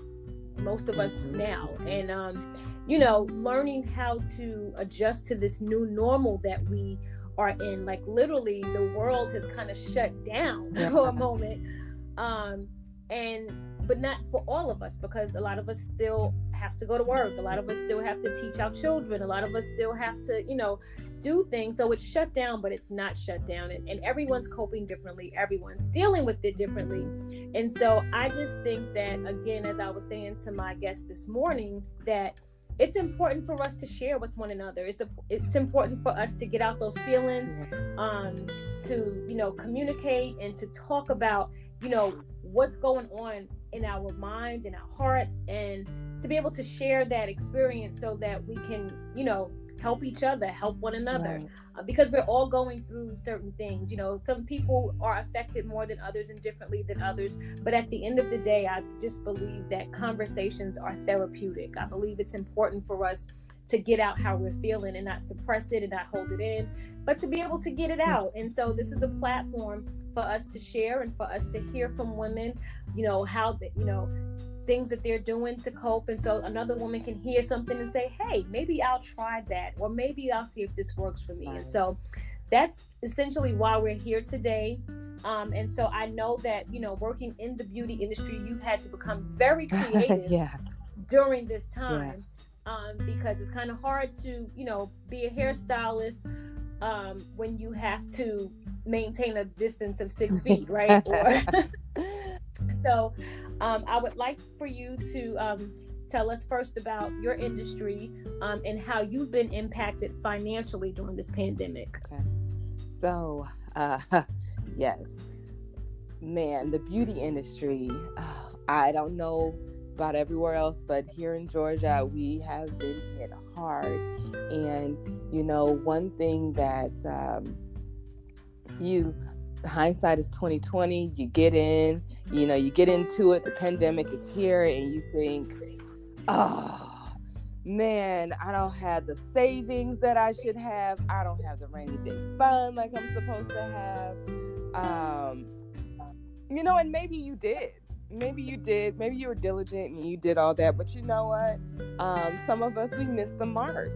most of us now, and um, you know learning how to adjust to this new normal that we are in. Like literally, the world has kind of shut down for a moment. Um, and but not for all of us because a lot of us still have to go to work. A lot of us still have to teach our children. A lot of us still have to you know do things. So it's shut down but it's not shut down. And, and everyone's coping differently. Everyone's dealing with it differently. And so i just think that again as i was saying to my guest this morning that it's important for us to share with one another. It's a, it's important for us to get out those feelings, um, to you know communicate and to talk about you know what's going on in our minds and our hearts and to be able to share that experience so that we can you know help each other help one another. Right. uh, because we're all going through certain things you know some people are affected more than others and differently than others. But at the end of the day i just believe that conversations are therapeutic. I believe it's important for us to get out how we're feeling and not suppress it and not hold it in but to be able to get it out. And so this is a platform for us to share and for us to hear from women, you know, how that, you know, things that they're doing to cope. And so another woman can hear something and say, hey, maybe I'll try that, or maybe I'll see if this works for me. And so that's essentially why we're here today. Um, and so I know that, you know, working in the beauty industry, you've had to become very creative yeah. during this time yeah. um, because it's kind of hard to, you know, be a hairstylist um, when you have to maintain a distance of six feet, right? or, so um, I would like for you to um, tell us first about your industry um, and how you've been impacted financially during this pandemic. Okay. So, uh, yes, man, the beauty industry, uh, I don't know about everywhere else, but here in Georgia, we have been hit hard. And, you know, one thing that, um, you hindsight is 2020 you get in you know you get into it the pandemic is here and you think oh man i don't have the savings that i should have. I don't have the rainy day fund like i'm supposed to have. Um you know and maybe you did. Maybe you did, maybe you were diligent and you did all that, but you know what? Um, some of us we missed the mark,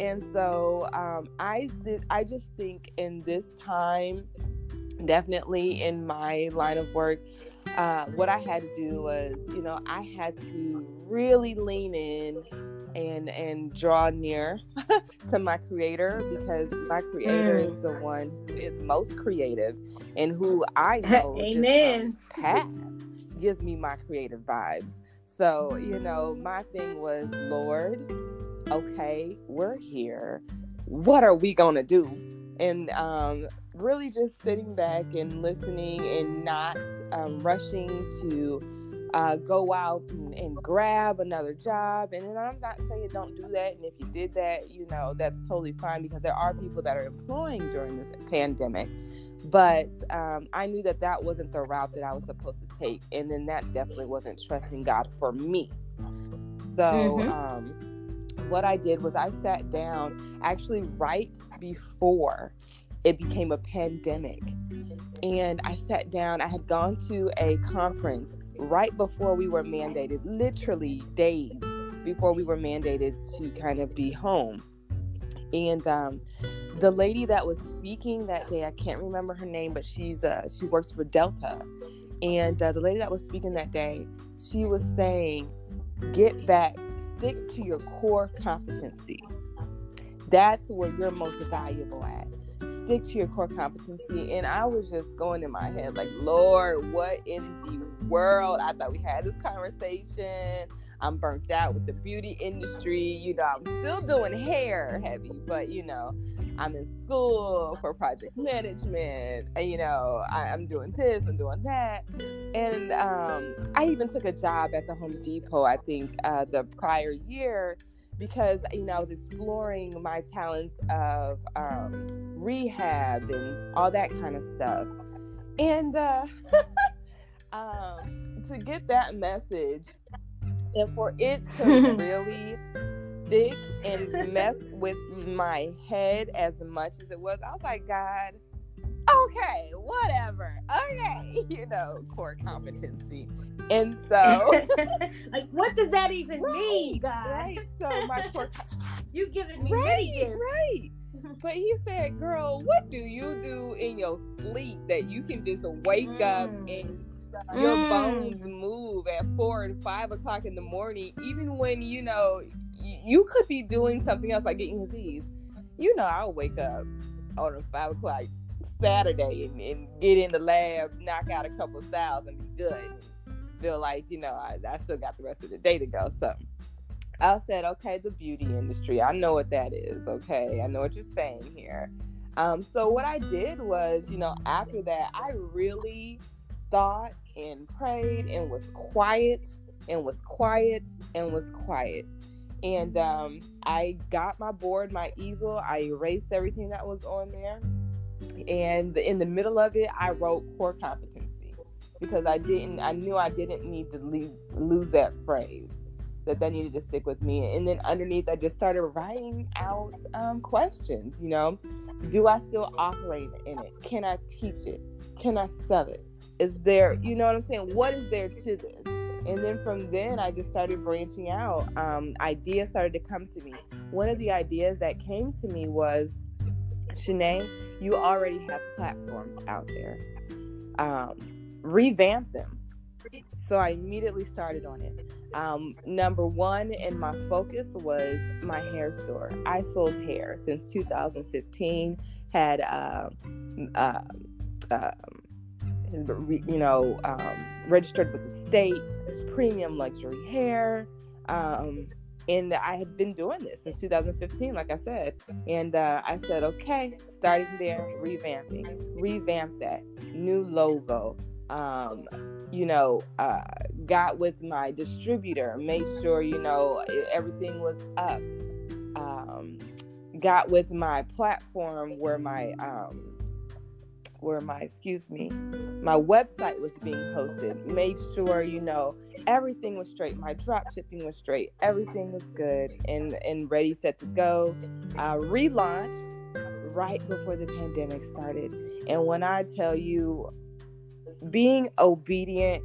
and so um, I did. I just think in this time, definitely in my line of work, uh, what I had to do was, you know, I had to really lean in and and draw near to my creator because my creator mm. is the one who is most creative and who I know Amen. past gives me my creative vibes. So, you know, my thing was, Lord, okay, we're here. What are we gonna do? And um, really just sitting back and listening and not um, rushing to uh, go out and, and, grab another job. And I'm not saying don't do that. And if you did that, you know, that's totally fine because there are people that are employing during this pandemic. But um, I knew that that wasn't the route that I was supposed to take. And then that definitely wasn't trusting God for me. So, mm-hmm. um, what I did was I sat down actually right before it became a pandemic. And I sat down, I had gone to a conference right before we were mandated, literally days before we were mandated to kind of be home. And um, the lady that was speaking that day, I can't remember her name, but she's uh, she works for Delta. And uh, the lady that was speaking that day, she was saying, "Get back, stick to your core competency. That's where you're most valuable at." stick to your core competency. And I was just going in my head, like, Lord, what in the world? I thought we had this conversation. I'm burnt out with the beauty industry. You know, I'm still doing hair heavy, but you know, I'm in school for project management. And, you know, I, am doing this and doing that. And um, I even took a job at the Home Depot, I think, uh, the prior year because you know I was exploring my talents of um, rehab and all that kind of stuff, and uh, um, to get that message and for it to really stick and mess with my head as much as it was, I was like, God okay, whatever. Okay, you know, core competency. And so like what does that even right, mean, guys? Right. So my core you giving me right, right. But he said, girl, what do you do in your sleep that you can just wake mm. up and your mm. bones move at four and five o'clock in the morning, even when you know you could be doing something else like getting disease. You know, I'll wake up on a five o'clock Saturday and, and, get in the lab, knock out a couple styles, and be good. feel like you know I, I still got the rest of the day to go. So I said, okay, the beauty industry. I know what that is. Okay, I know what you're saying here. Um, so what I did was, you know, after that, I really thought and prayed and was quiet and was quiet and was quiet. And um, I got my board, my easel. I erased everything that was on there and in the middle of it, I wrote core competency because I didn't, I knew I didn't need to leave, lose that phrase that that needed to stick with me. And then underneath, I just started writing out um, questions. You know, do I still operate in it? Can I teach it? Can I sell it? Is there, you know what I'm saying? What is there to this? And then from then, I just started branching out. Um, ideas started to come to me. One of the ideas that came to me was, Shanae, you already have platforms out there. Um, revamp them. So I immediately started on it. Um, number one, and my focus was my hair store. I sold hair since 2015. Had uh, uh, uh, you know um, registered with the state, It's premium luxury hair. Um, and I had been doing this since 2015, like I said. And uh, I said, okay, starting there, revamping, revamp that new logo. Um, you know, uh, got with my distributor, made sure you know everything was up. Um, got with my platform where my um, where my excuse me my website was being hosted made sure you know everything was straight. My drop shipping was straight. Everything was good and and ready set to go. I relaunched right before the pandemic started. And when i tell you being obedient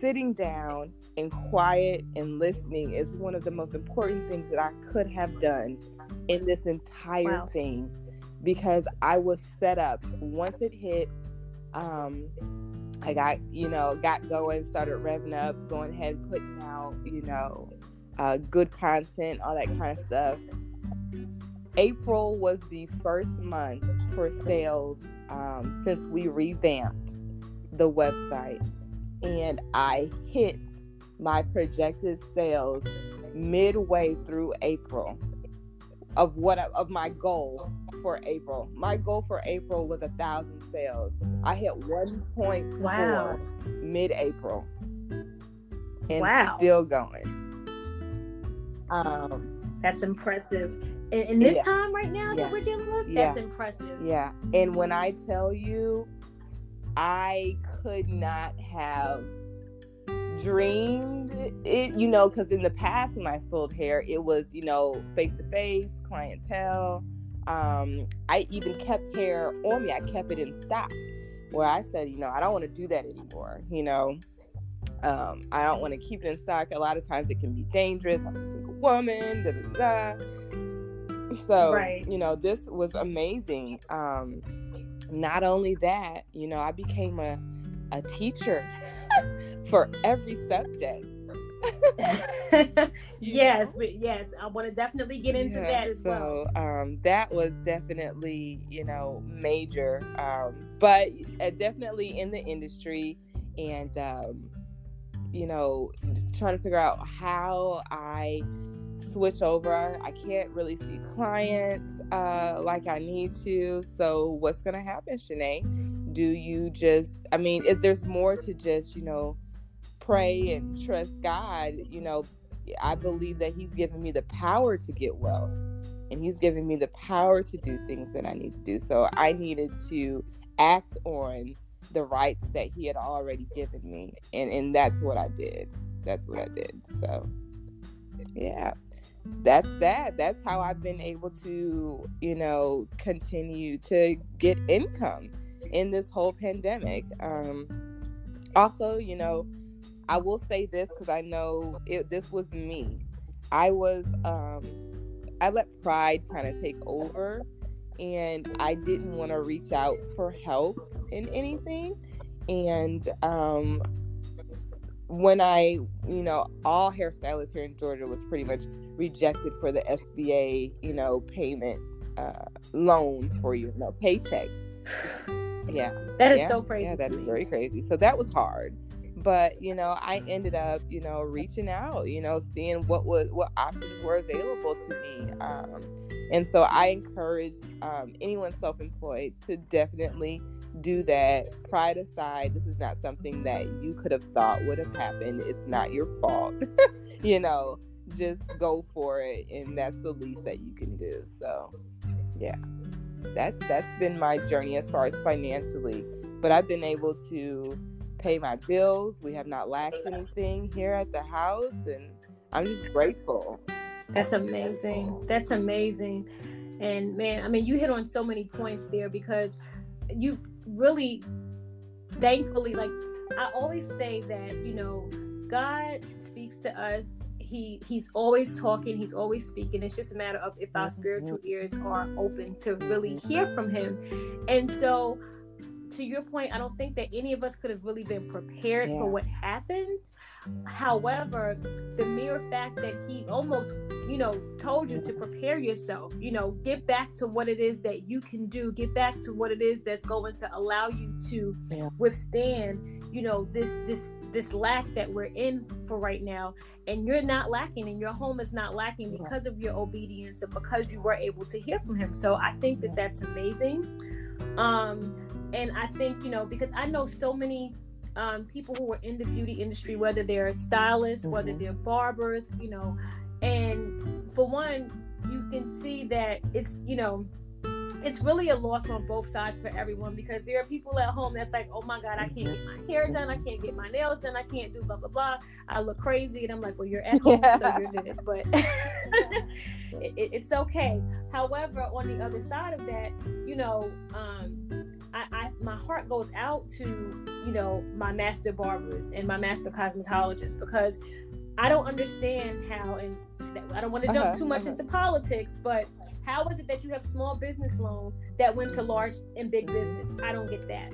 sitting down and quiet and listening is one of the most important things that I could have done in this entire wow. thing because I was set up once it hit um I got, you know, got going, started revving up, going ahead, putting out, you know, uh, good content, all that kind of stuff. April was the first month for sales um, since we revamped the website, and I hit my projected sales midway through April of what of my goal for April. My goal for April was a thousand sales. I hit 1.4 wow. mid-April, and wow. still going. Um, that's impressive. In, in this yeah. time right now yeah. that we're dealing with, that's impressive. Yeah, and when I tell you, I could not have dreamed it, you know, because in the past when I sold hair, it was, you know, face to face, clientele. Um, I even kept hair on me, I kept it in stock. Where I said, you know, I don't want to do that anymore, you know. Um, I don't want to keep it in stock. A lot of times it can be dangerous. I'm a single woman, da da da. So, right. you know, this was amazing. Um, not only that, you know, I became a, a teacher for every subject. yes, but yes, I want to definitely get into yeah, that as so, well. Um, that was definitely, you know, major, um, but uh, definitely in the industry, and um, you know, trying to figure out how I switch over. I can't really see clients uh, like I need to. So, what's going to happen, Shanae? Do you just, I mean, if there's more to just, you know, pray and trust God, you know, I believe that He's given me the power to get well. And He's given me the power to do things that I need to do. So I needed to act on the rights that He had already given me. And, and that's what I did. That's what I did. So, yeah that's that that's how i've been able to you know continue to get income in this whole pandemic um also you know I will say this because I know it, this was me. I was, um, I let pride kind of take over and I didn't want to reach out for help in anything. And um, when I, you know, all hairstylists here in Georgia was pretty much rejected for the SBA, you know, payment uh, loan for you know paychecks. Yeah, that is yeah, so crazy. Yeah, that is very crazy. So that was hard but you know i ended up you know reaching out you know seeing what was what options were available to me um, and so i encourage um, anyone self-employed to definitely do that. Pride aside this is not something that you could have thought would have happened. It's not your fault. You know just go for it and that's the least that you can do so yeah. That's that's been my journey as far as financially but i've been able to pay my bills. We have not lacked anything here at the house, and I'm just grateful. That's amazing. That's amazing. And man, I mean, you hit on so many points there because you really, thankfully, like I always say that, you know, God speaks to us. He he's always talking, he's always speaking. It's just a matter of if our spiritual mm-hmm. ears are open to really hear from him. And so to your point, I don't think that any of us could have really been prepared yeah. for what happened. However, the mere fact that he almost, you know, told you to prepare yourself, you know, get back to what it is that you can do, get back to what it is that's going to allow you to yeah. withstand, you know, this this this lack that we're in for right now and you're not lacking and your home is not lacking because of your obedience and because you were able to hear from him so i think that that's amazing um and I think you know because I know so many um, people who are in the beauty industry, whether they're stylists, mm-hmm. whether they're barbers, you know, and for one, you can see that it's you know it's really a loss on both sides for everyone because there are people at home that's like, oh my God, I can't get my hair done, I can't get my nails done, I can't do blah blah blah. I look crazy, and I'm like, well, you're at home, yeah. so you're good, but it, it's okay. However, on the other side of that, you know, um, I, I my heart goes out to you know my master barbers and my master cosmetologists because I don't understand how and I don't want to jump uh-huh, too much uh-huh. into politics, but how is it that you have small business loans that went to large and big business? I don't get that.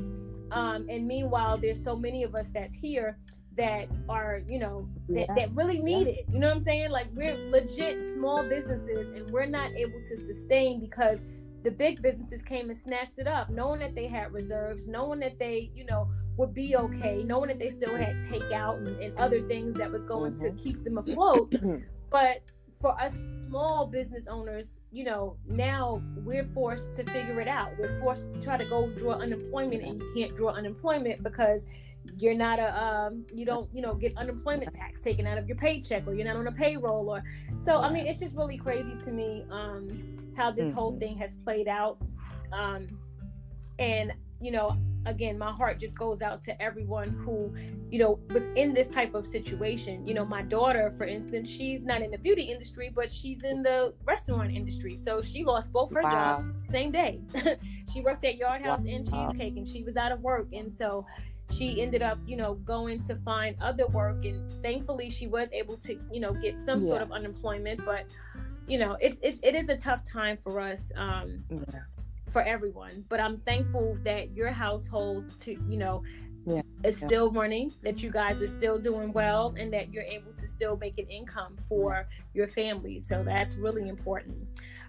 Um, and meanwhile, there's so many of us that's here that are, you know, that, yeah. that really need yeah. it. You know what I'm saying? Like we're legit small businesses and we're not able to sustain because the big businesses came and snatched it up, knowing that they had reserves, knowing that they, you know, would be okay, knowing that they still had takeout and, and other things that was going mm-hmm. to keep them afloat. but for us small business owners, you know, now we're forced to figure it out. We're forced to try to go draw unemployment, and you can't draw unemployment because you're not a um, you don't you know get unemployment tax taken out of your paycheck, or you're not on a payroll, or so. I mean, it's just really crazy to me um, how this whole mm-hmm. thing has played out, um, and you know, again, my heart just goes out to everyone who, you know, was in this type of situation. You know, my daughter, for instance, she's not in the beauty industry, but she's in the restaurant industry. So she lost both her wow. jobs same day. she worked at Yard House wow. and Cheesecake, and she was out of work. And so she ended up, you know, going to find other work. And thankfully, she was able to, you know, get some yeah. sort of unemployment. But you know, it's, it's it is a tough time for us. Um, yeah for everyone. But I'm thankful that your household to you know yeah. is yeah. still running, that you guys are still doing well, and that you're able to still make an income for your family. So that's really important.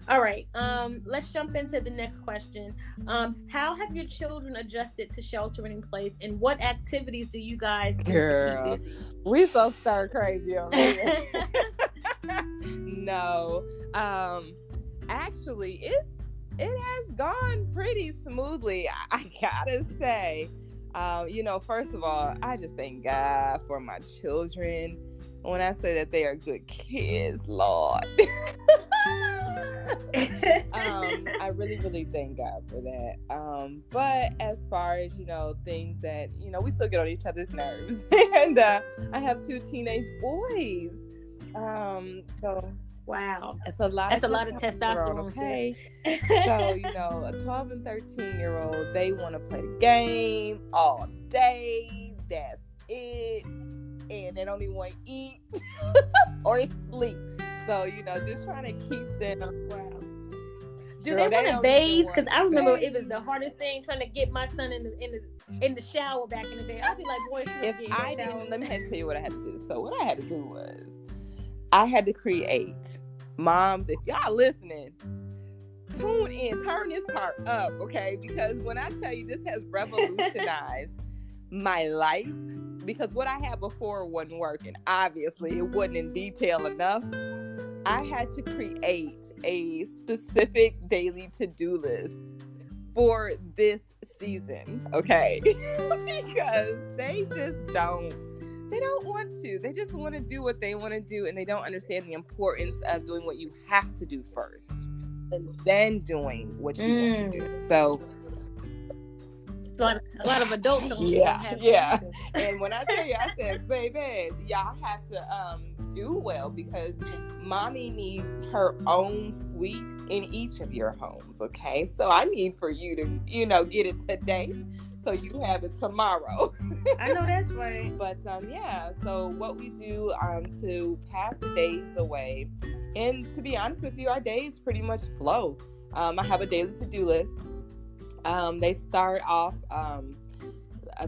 All right, um, let's jump into the next question. Um, how have your children adjusted to sheltering in place, and what activities do you guys do Girl, to keep busy? We so stir crazy over here. no, um, actually, it's it has gone pretty smoothly. I gotta say. Um, you know, first of all, I just thank God for my children. When I say that they are good kids, Lord. um, I really, really thank God for that. Um, but as far as you know, things that you know, we still get on each other's nerves, and uh, I have two teenage boys. Um, so Wow. It's a lot That's a lot of testosterone. Okay. so, you know, a 12 and 13 year old, they want to play the game all day. That's it. And they don't even want to eat or sleep. So, you know, just trying to keep them. Wow. Do Girl, they want to bathe? Because I remember bathe. it was the hardest thing trying to get my son in the in the in the shower back in the day. I'd be like, boy, if I didn't, let me tell you what I had to do. So what I had to do was I had to create moms, if y'all listening, tune in, turn this part up, okay? Because when I tell you this has revolutionized my life, because what I had before wasn't working. Obviously, it wasn't in detail enough. I had to create a specific daily to do list for this season, okay? because they just don't they don't want to. They just want to do what they want to do and they don't understand the importance of doing what you have to do first and then doing what you mm. want to do. Mm. So a lot, of, a lot of adults yeah yeah and when i tell you i said baby y'all have to um do well because mommy needs her own suite in each of your homes okay so i need for you to you know get it today so you have it tomorrow. I know that's right. But um, yeah, so what we do um, to pass the days away, and to be honest with you, our days pretty much flow. Um, I have a daily to do list. Um, they start off. Um,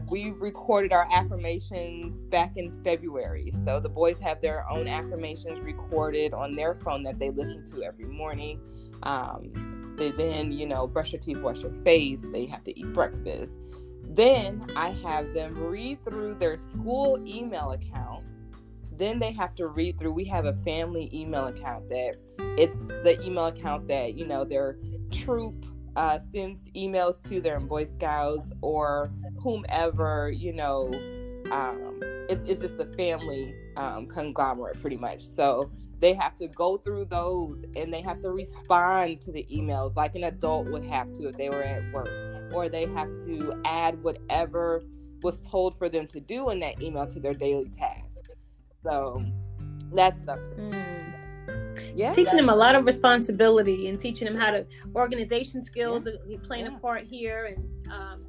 we recorded our affirmations back in February. So the boys have their own affirmations recorded on their phone that they listen to every morning. Um, they then, you know, brush your teeth, wash your face. They have to eat breakfast. Then I have them read through their school email account. Then they have to read through. We have a family email account that it's the email account that, you know, their troop uh, sends emails to their Boy Scouts or whomever, you know, um, it's, it's just the family um, conglomerate pretty much. So they have to go through those and they have to respond to the emails like an adult would have to if they were at work or they have to add whatever was told for them to do in that email to their daily task. So that's the. Mm. yeah, teaching them a lot of responsibility and teaching them how to organization skills yeah. playing yeah. a part here and um,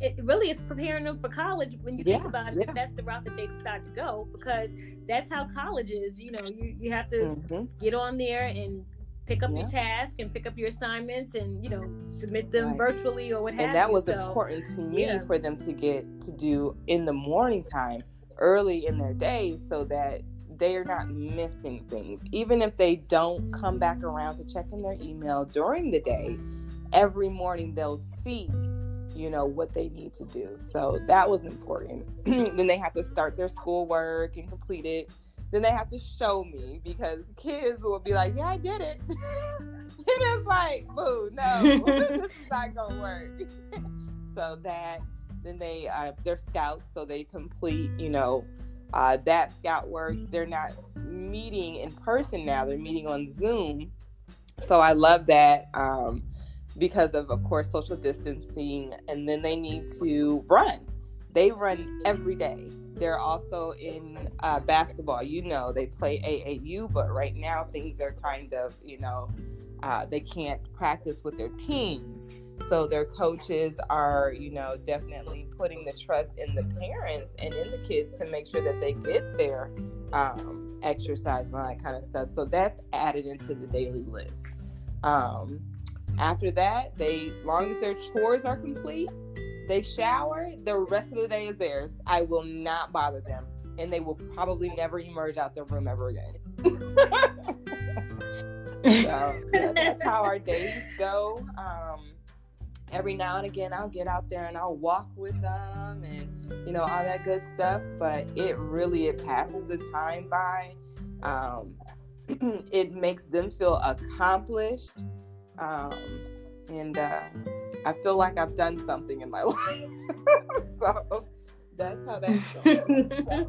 it really is preparing them for college when you yeah, think about it. If that's the route that they decide to go, because that's how college is. You know, you, you have to mm-hmm. get on there and pick up yeah. your task and pick up your assignments and you know submit them right. virtually or what have and that you. was so, important to me yeah. for them to get to do in the morning time early in their day so that they're not missing things even if they don't come back around to check in their email during the day every morning they'll see you know what they need to do so that was important then they have to start their schoolwork and complete it then they have to show me because kids will be like, "Yeah, I did it," and it's like, "Boo, no, this is not gonna work." so that then they uh, they're scouts, so they complete, you know, uh, that scout work. They're not meeting in person now; they're meeting on Zoom. So I love that. Um, because of, of course, social distancing, and then they need to run. They run every day they're also in uh, basketball. You know, they play AAU, but right now things are kind of, you know, uh, they can't practice with their teams. So their coaches are, you know, definitely putting the trust in the parents and in the kids to make sure that they get their um, exercise and all that kind of stuff. So that's added into the daily list. Um, after that, they, long as their chores are complete, they shower, the rest of the day is theirs. I will not bother them. And they will probably never emerge out their room ever again. so yeah, that's how our days go. Um, every now and again, I'll get out there and I'll walk with them and, you know, all that good stuff. But it really, it passes the time by. Um, it makes them feel accomplished. Um, and, uh, I feel like I've done something in my life. so that's how that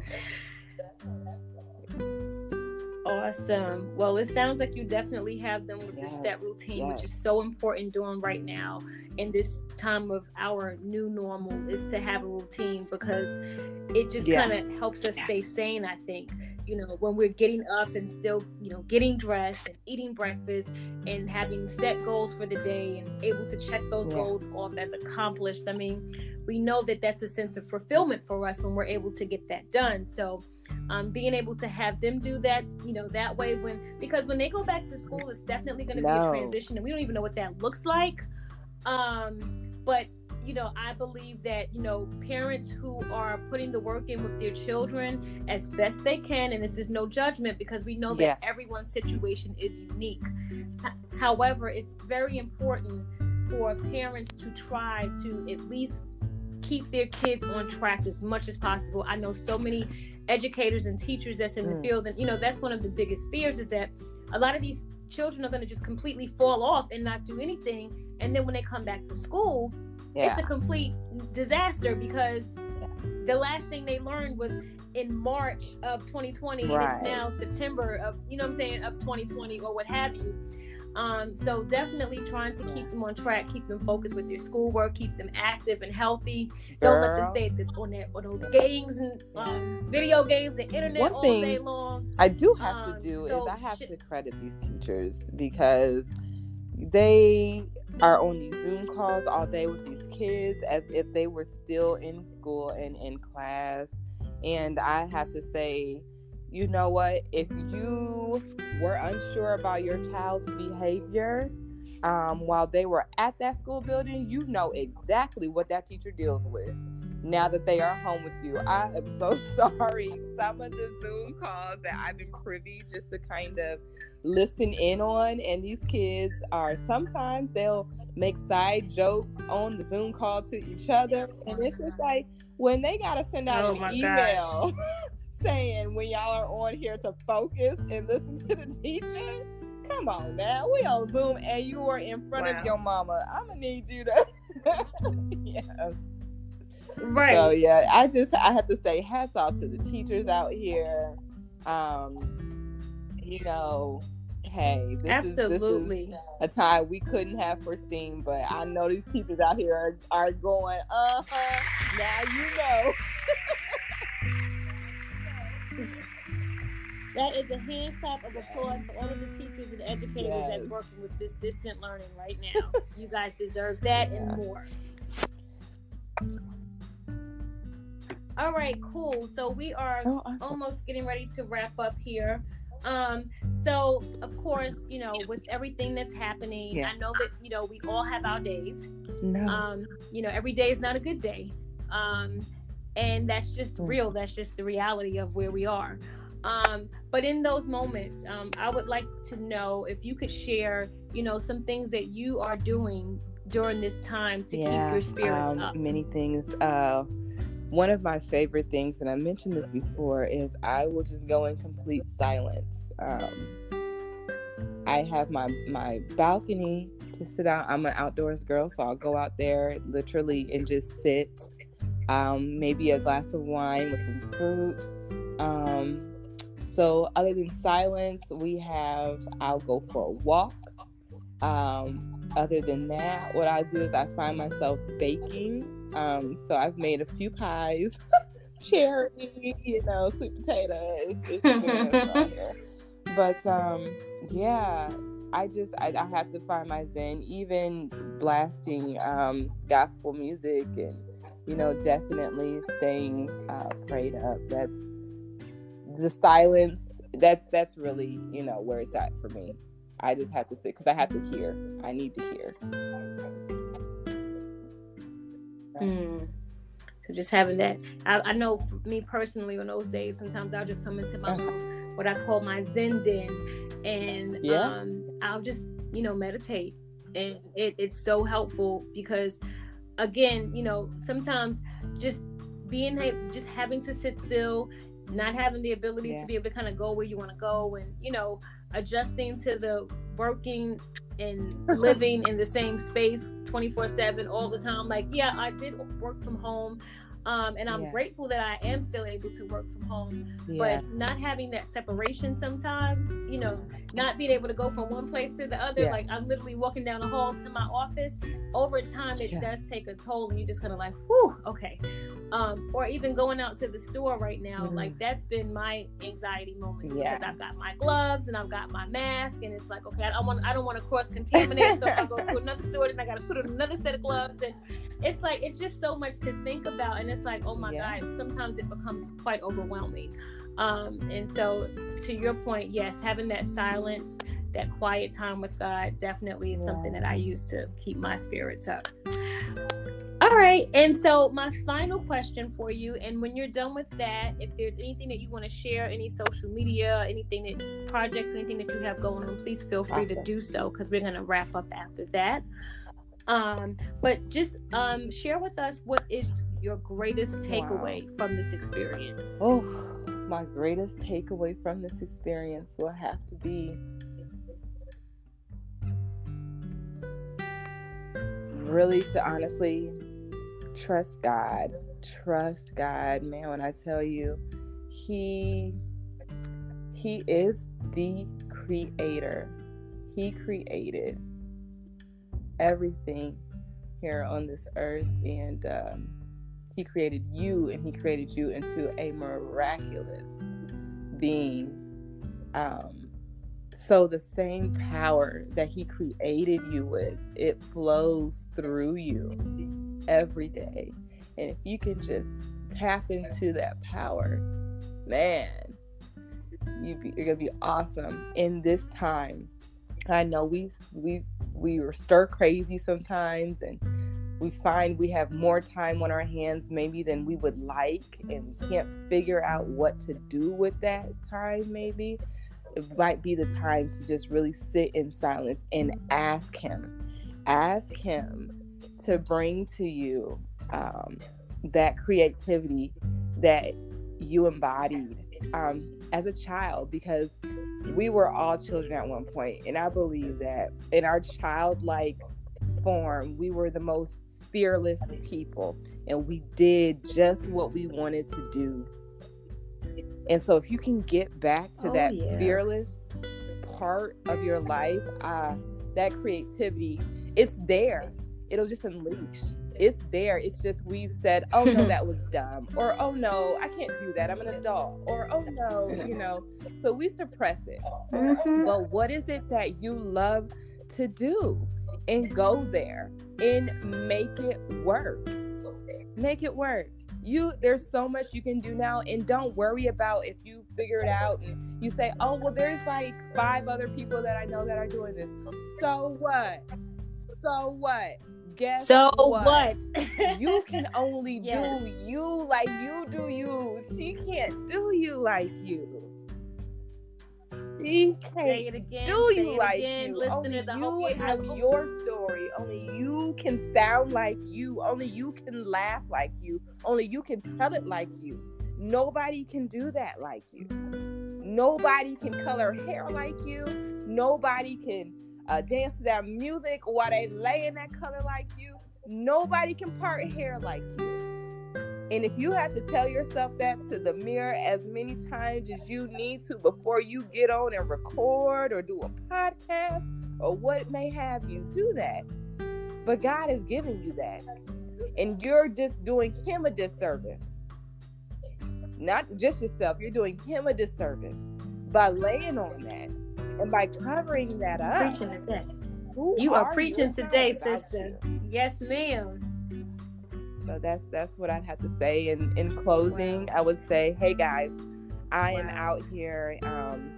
Awesome. Well, it sounds like you definitely have them with yes, the set routine, yes. which is so important doing right now in this time of our new normal is to have a routine because it just yeah. kind of helps us stay sane, I think you know, when we're getting up and still, you know, getting dressed and eating breakfast and having set goals for the day and able to check those yeah. goals off as accomplished. I mean, we know that that's a sense of fulfillment for us when we're able to get that done. So, um, being able to have them do that, you know, that way when because when they go back to school, it's definitely going to no. be a transition, and we don't even know what that looks like. Um, but you know, I believe that, you know, parents who are putting the work in with their children as best they can, and this is no judgment because we know that yes. everyone's situation is unique. However, it's very important for parents to try to at least keep their kids on track as much as possible. I know so many educators and teachers that's in mm. the field, and, you know, that's one of the biggest fears is that a lot of these children are going to just completely fall off and not do anything. And then when they come back to school, yeah. it's a complete disaster because the last thing they learned was in March of 2020 right. and it's now September of you know what I'm saying of 2020 or what have you. Um, so definitely trying to keep them on track, keep them focused with their schoolwork, keep them active and healthy. Don't let them stay on, their, on those games and um, video games and internet One all thing day long. I do have um, to do so is I have sh- to credit these teachers because they are on these Zoom calls all day with these kids as if they were still in school and in class. And I have to say, you know what? If you were unsure about your child's behavior um, while they were at that school building, you know exactly what that teacher deals with now that they are home with you. I am so sorry. Some of the Zoom calls that I've been privy just to kind of listen in on, and these kids are sometimes they'll make side jokes on the Zoom call to each other, and it's just like when they gotta send out oh an email saying when y'all are on here to focus and listen to the teacher. Come on now, we on Zoom and you are in front wow. of your mama. I'm gonna need you to yes. Right. So yeah, I just I have to say hats off to the teachers out here. Um, you know, hey, this absolutely is, this is a time we couldn't have foreseen, but I know these teachers out here are, are going, uh huh. Now you know. That is a hand clap of applause for all of the teachers and educators yes. that's working with this distant learning right now. you guys deserve that yeah. and more. All right, cool. So we are oh, awesome. almost getting ready to wrap up here. Um, so of course, you know, with everything that's happening, yeah. I know that you know we all have our days. No. Um, you know, every day is not a good day. Um, and that's just mm. real. That's just the reality of where we are. Um, but in those moments, um, I would like to know if you could share, you know, some things that you are doing during this time to yeah, keep your spirits um, up. Many things. Uh, one of my favorite things, and I mentioned this before, is I will just go in complete silence. Um, I have my my balcony to sit out. I'm an outdoors girl, so I'll go out there literally and just sit. Um, maybe a glass of wine with some fruit. Um, so other than silence, we have I'll go for a walk. Um, other than that, what I do is I find myself baking um, so I've made a few pies, cherry, you know, sweet potatoes. but um, yeah, I just I, I, have to find my zen. Even blasting um, gospel music and you know definitely staying uh, prayed up. That's the silence. That's that's really you know where it's at for me. I just have to sit because I have to hear. I need to hear. Mm. So just having that, I, I, know for me personally, on those days, sometimes I'll just come into my uh-huh. what I call my Zen den, and yeah. um, I'll just you know meditate, and it, it's so helpful because, again, you know, sometimes just being just having to sit still, not having the ability yeah. to be able to kind of go where you want to go, and you know, adjusting to the working and living in the same space 24 7 all the time. Like yeah i did work from home um, and I'm yeah. grateful that I am still able to work from home. But not having that separation sometimes, you know, not being able to go from one place to the other, yeah. like I'm literally walking down the hall to my office. Over time, it yeah. does take a toll, and you're just kind of like, whew, okay. Um, or even going out to the store right now, mm-hmm. like that's been my anxiety moment because I've got my gloves and I've got my mask, and it's like, okay, I don't want, I don't want to cross contaminate, so if I go to another store, then I got to put on another set of gloves, and it's like it's just so much to think about, and it's like, oh my yeah. god, sometimes it becomes quite overwhelming. Um, and so, to your point, yes, having that silence, that quiet time with God, definitely is yeah. something that I use to keep my spirits up. All right, and so my final question for you, and when you're done with that, if there's anything that you want to share, any social media, anything that projects, anything that you have going on, please feel free awesome. to do so because we're going to wrap up after that. Um, but just um, share with us what is your greatest takeaway wow. from this experience? Oh, my greatest takeaway from this experience will have to be really to honestly trust God. Trust God, man. When I tell you, He He is the creator. He created everything here on this earth, and um, He created you, and He created you into a miraculous being. Um, so the same power that He created you with, it flows through you every day. And if you can just tap into that power, man, you you're gonna be awesome in this time. I know we we we were stir crazy sometimes and we find we have more time on our hands maybe than we would like and we can't figure out what to do with that time maybe it might be the time to just really sit in silence and ask him ask him to bring to you um, that creativity that you embodied um, as a child because we were all children at one point and i believe that in our childlike form we were the most fearless people and we did just what we wanted to do and so if you can get back to oh, that yeah. fearless part of your life uh, that creativity it's there it'll just unleash. It's there. It's just we've said, oh no, that was dumb, or oh no, I can't do that. I'm an adult, or oh no, you know. So we suppress it. Mm-hmm. But what is it that you love to do? And go there and make it work. Make it work. You there's so much you can do now and don't worry about if you figure it out and you say oh well there's like five other people that i know that are doing this. So what? So what? Guess so what, what? you can only yes. do you like you do you. She can't do you like you she can't again, do you like again, you. Only you have your story. Only you can sound like you. Only you can laugh like you. Only you can tell it like you. Nobody can do that like you. Nobody can color hair like you. Nobody can uh, dance to that music while they lay in that color like you. Nobody can part hair like you. And if you have to tell yourself that to the mirror as many times as you need to before you get on and record or do a podcast or what may have you, do that. But God is giving you that. And you're just doing Him a disservice. Not just yourself, you're doing Him a disservice by laying on that and by covering that up. Preaching today. you are, are preaching you? today, sister. You? Yes, ma'am. So that's that's what I'd have to say. In in closing, wow. I would say, hey guys, I wow. am out here. Um,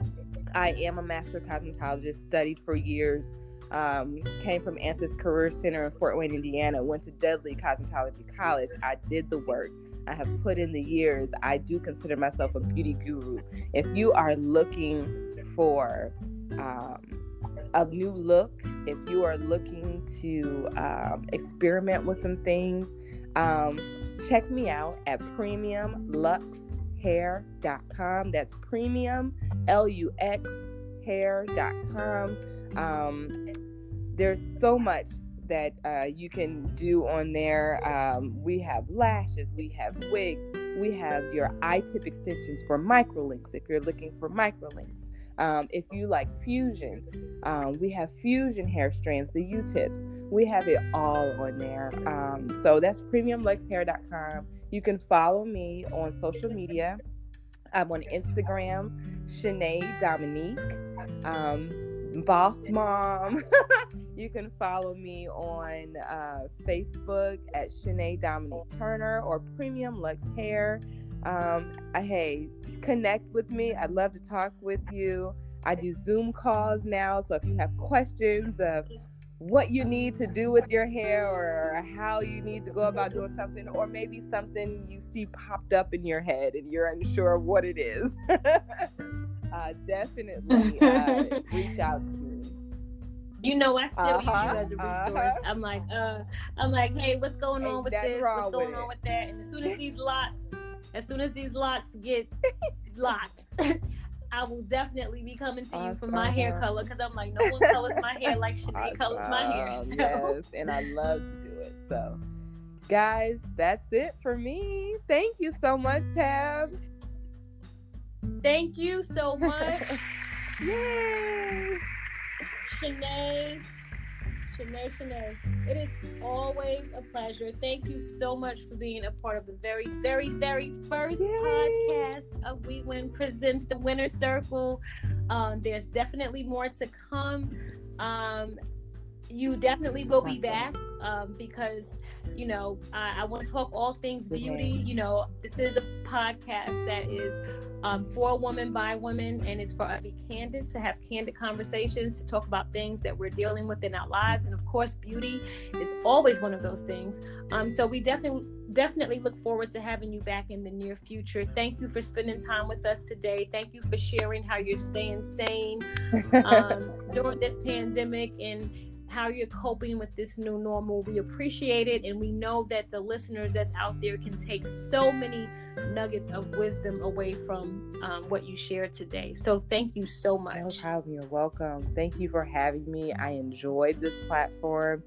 I am a master cosmetologist, studied for years. Um, came from Anthis Career Center in Fort Wayne, Indiana. Went to Dudley Cosmetology College. I did the work. I have put in the years. I do consider myself a beauty guru. If you are looking for um, a new look, if you are looking to um, experiment with some things, um, check me out at premiumluxhair.com. That's premium, L U X hair.com. Um, there's so much that uh, you can do on there. Um, we have lashes, we have wigs, we have your I-tip extensions for microlinks if you're looking for microlinks. Um, if you like fusion, um, we have fusion hair strands, the U-tips. We have it all on there. Um, so that's premiumluxhair.com. You can follow me on social media. I'm on Instagram, Shanae Dominique, um, Boss Mom. you can follow me on uh, Facebook at Shanae Dominique Turner or Premium Lux Hair. Um, I, hey, connect with me. I'd love to talk with you. I do Zoom calls now. So if you have questions of what you need to do with your hair or how you need to go about doing something, or maybe something you see popped up in your head and you're unsure of what it is, uh, definitely uh, reach out to me. You know, I still uh-huh, use you uh-huh, as a resource. Uh-huh. I'm like, uh, I'm like, hey, what's going on with this? What's going with on with that? And as soon as these lots as soon as these locks get locked, I will definitely be coming to you for my hair color because I'm like, no one colors my hair like Shanae awesome. colors my hair. So. Yes, and I love to do it. So, guys, that's it for me. Thank you so much, Tab. Thank you so much. Yay! Shanae. Shanae, Shanae. It is always a pleasure. Thank you so much for being a part of the very, very, very first Yay. podcast of We Win Presents the Winner Circle. Um, there's definitely more to come. Um, you definitely will be back um, because you know I, I want to talk all things beauty. You know, this is a podcast that is um, for women by women, and it's for us to be candid, to have candid conversations, to talk about things that we're dealing with in our lives, and of course, beauty is always one of those things. Um, so we definitely definitely look forward to having you back in the near future. Thank you for spending time with us today. Thank you for sharing how you're staying sane um, during this pandemic and how you're coping with this new normal. We appreciate it, and we know that the listeners that's out there can take so many nuggets of wisdom away from um, what you shared today. So, thank you so much. No problem. You're welcome. Thank you for having me. I enjoyed this platform.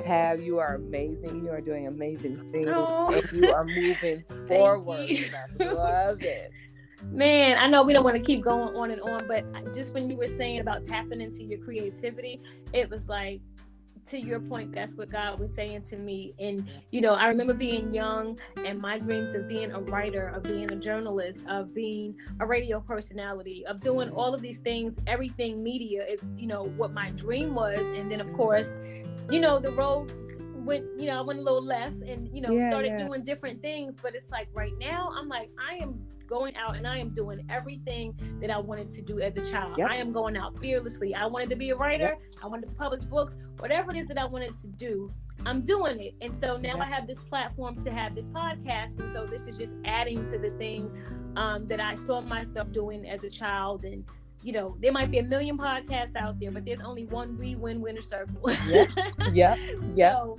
Tab, you are amazing. You are doing amazing things, oh. and you are moving forward. I love it. Man, I know we don't want to keep going on and on, but just when you were saying about tapping into your creativity, it was like to your point, that's what God was saying to me. And, you know, I remember being young and my dreams of being a writer, of being a journalist, of being a radio personality, of doing all of these things, everything media is, you know, what my dream was. And then, of course, you know, the road went, you know, I went a little left and, you know, yeah, started yeah. doing different things. But it's like right now, I'm like, I am going out and I am doing everything that I wanted to do as a child. Yep. I am going out fearlessly. I wanted to be a writer. Yep. I wanted to publish books. Whatever it is that I wanted to do, I'm doing it. And so now yep. I have this platform to have this podcast. And so this is just adding to the things um, that I saw myself doing as a child. And, you know, there might be a million podcasts out there, but there's only one We Win Winner Circle. yeah. Yeah. Yeah. So,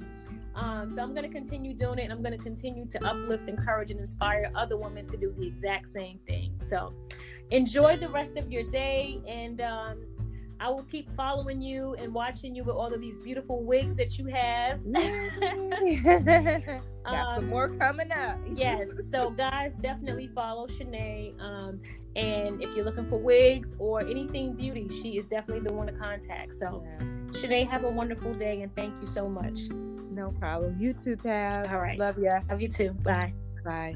um, so I'm going to continue doing it. And I'm going to continue to uplift, encourage, and inspire other women to do the exact same thing. So enjoy the rest of your day. And um, I will keep following you and watching you with all of these beautiful wigs that you have. Got um, some more coming up. yes. So, guys, definitely follow Shanae. Um, and if you're looking for wigs or anything beauty, she is definitely the one to contact. So, yeah. Shanae, have a wonderful day and thank you so much. No problem. You too, Tab. All right. Love ya. Love you too. Bye. Bye.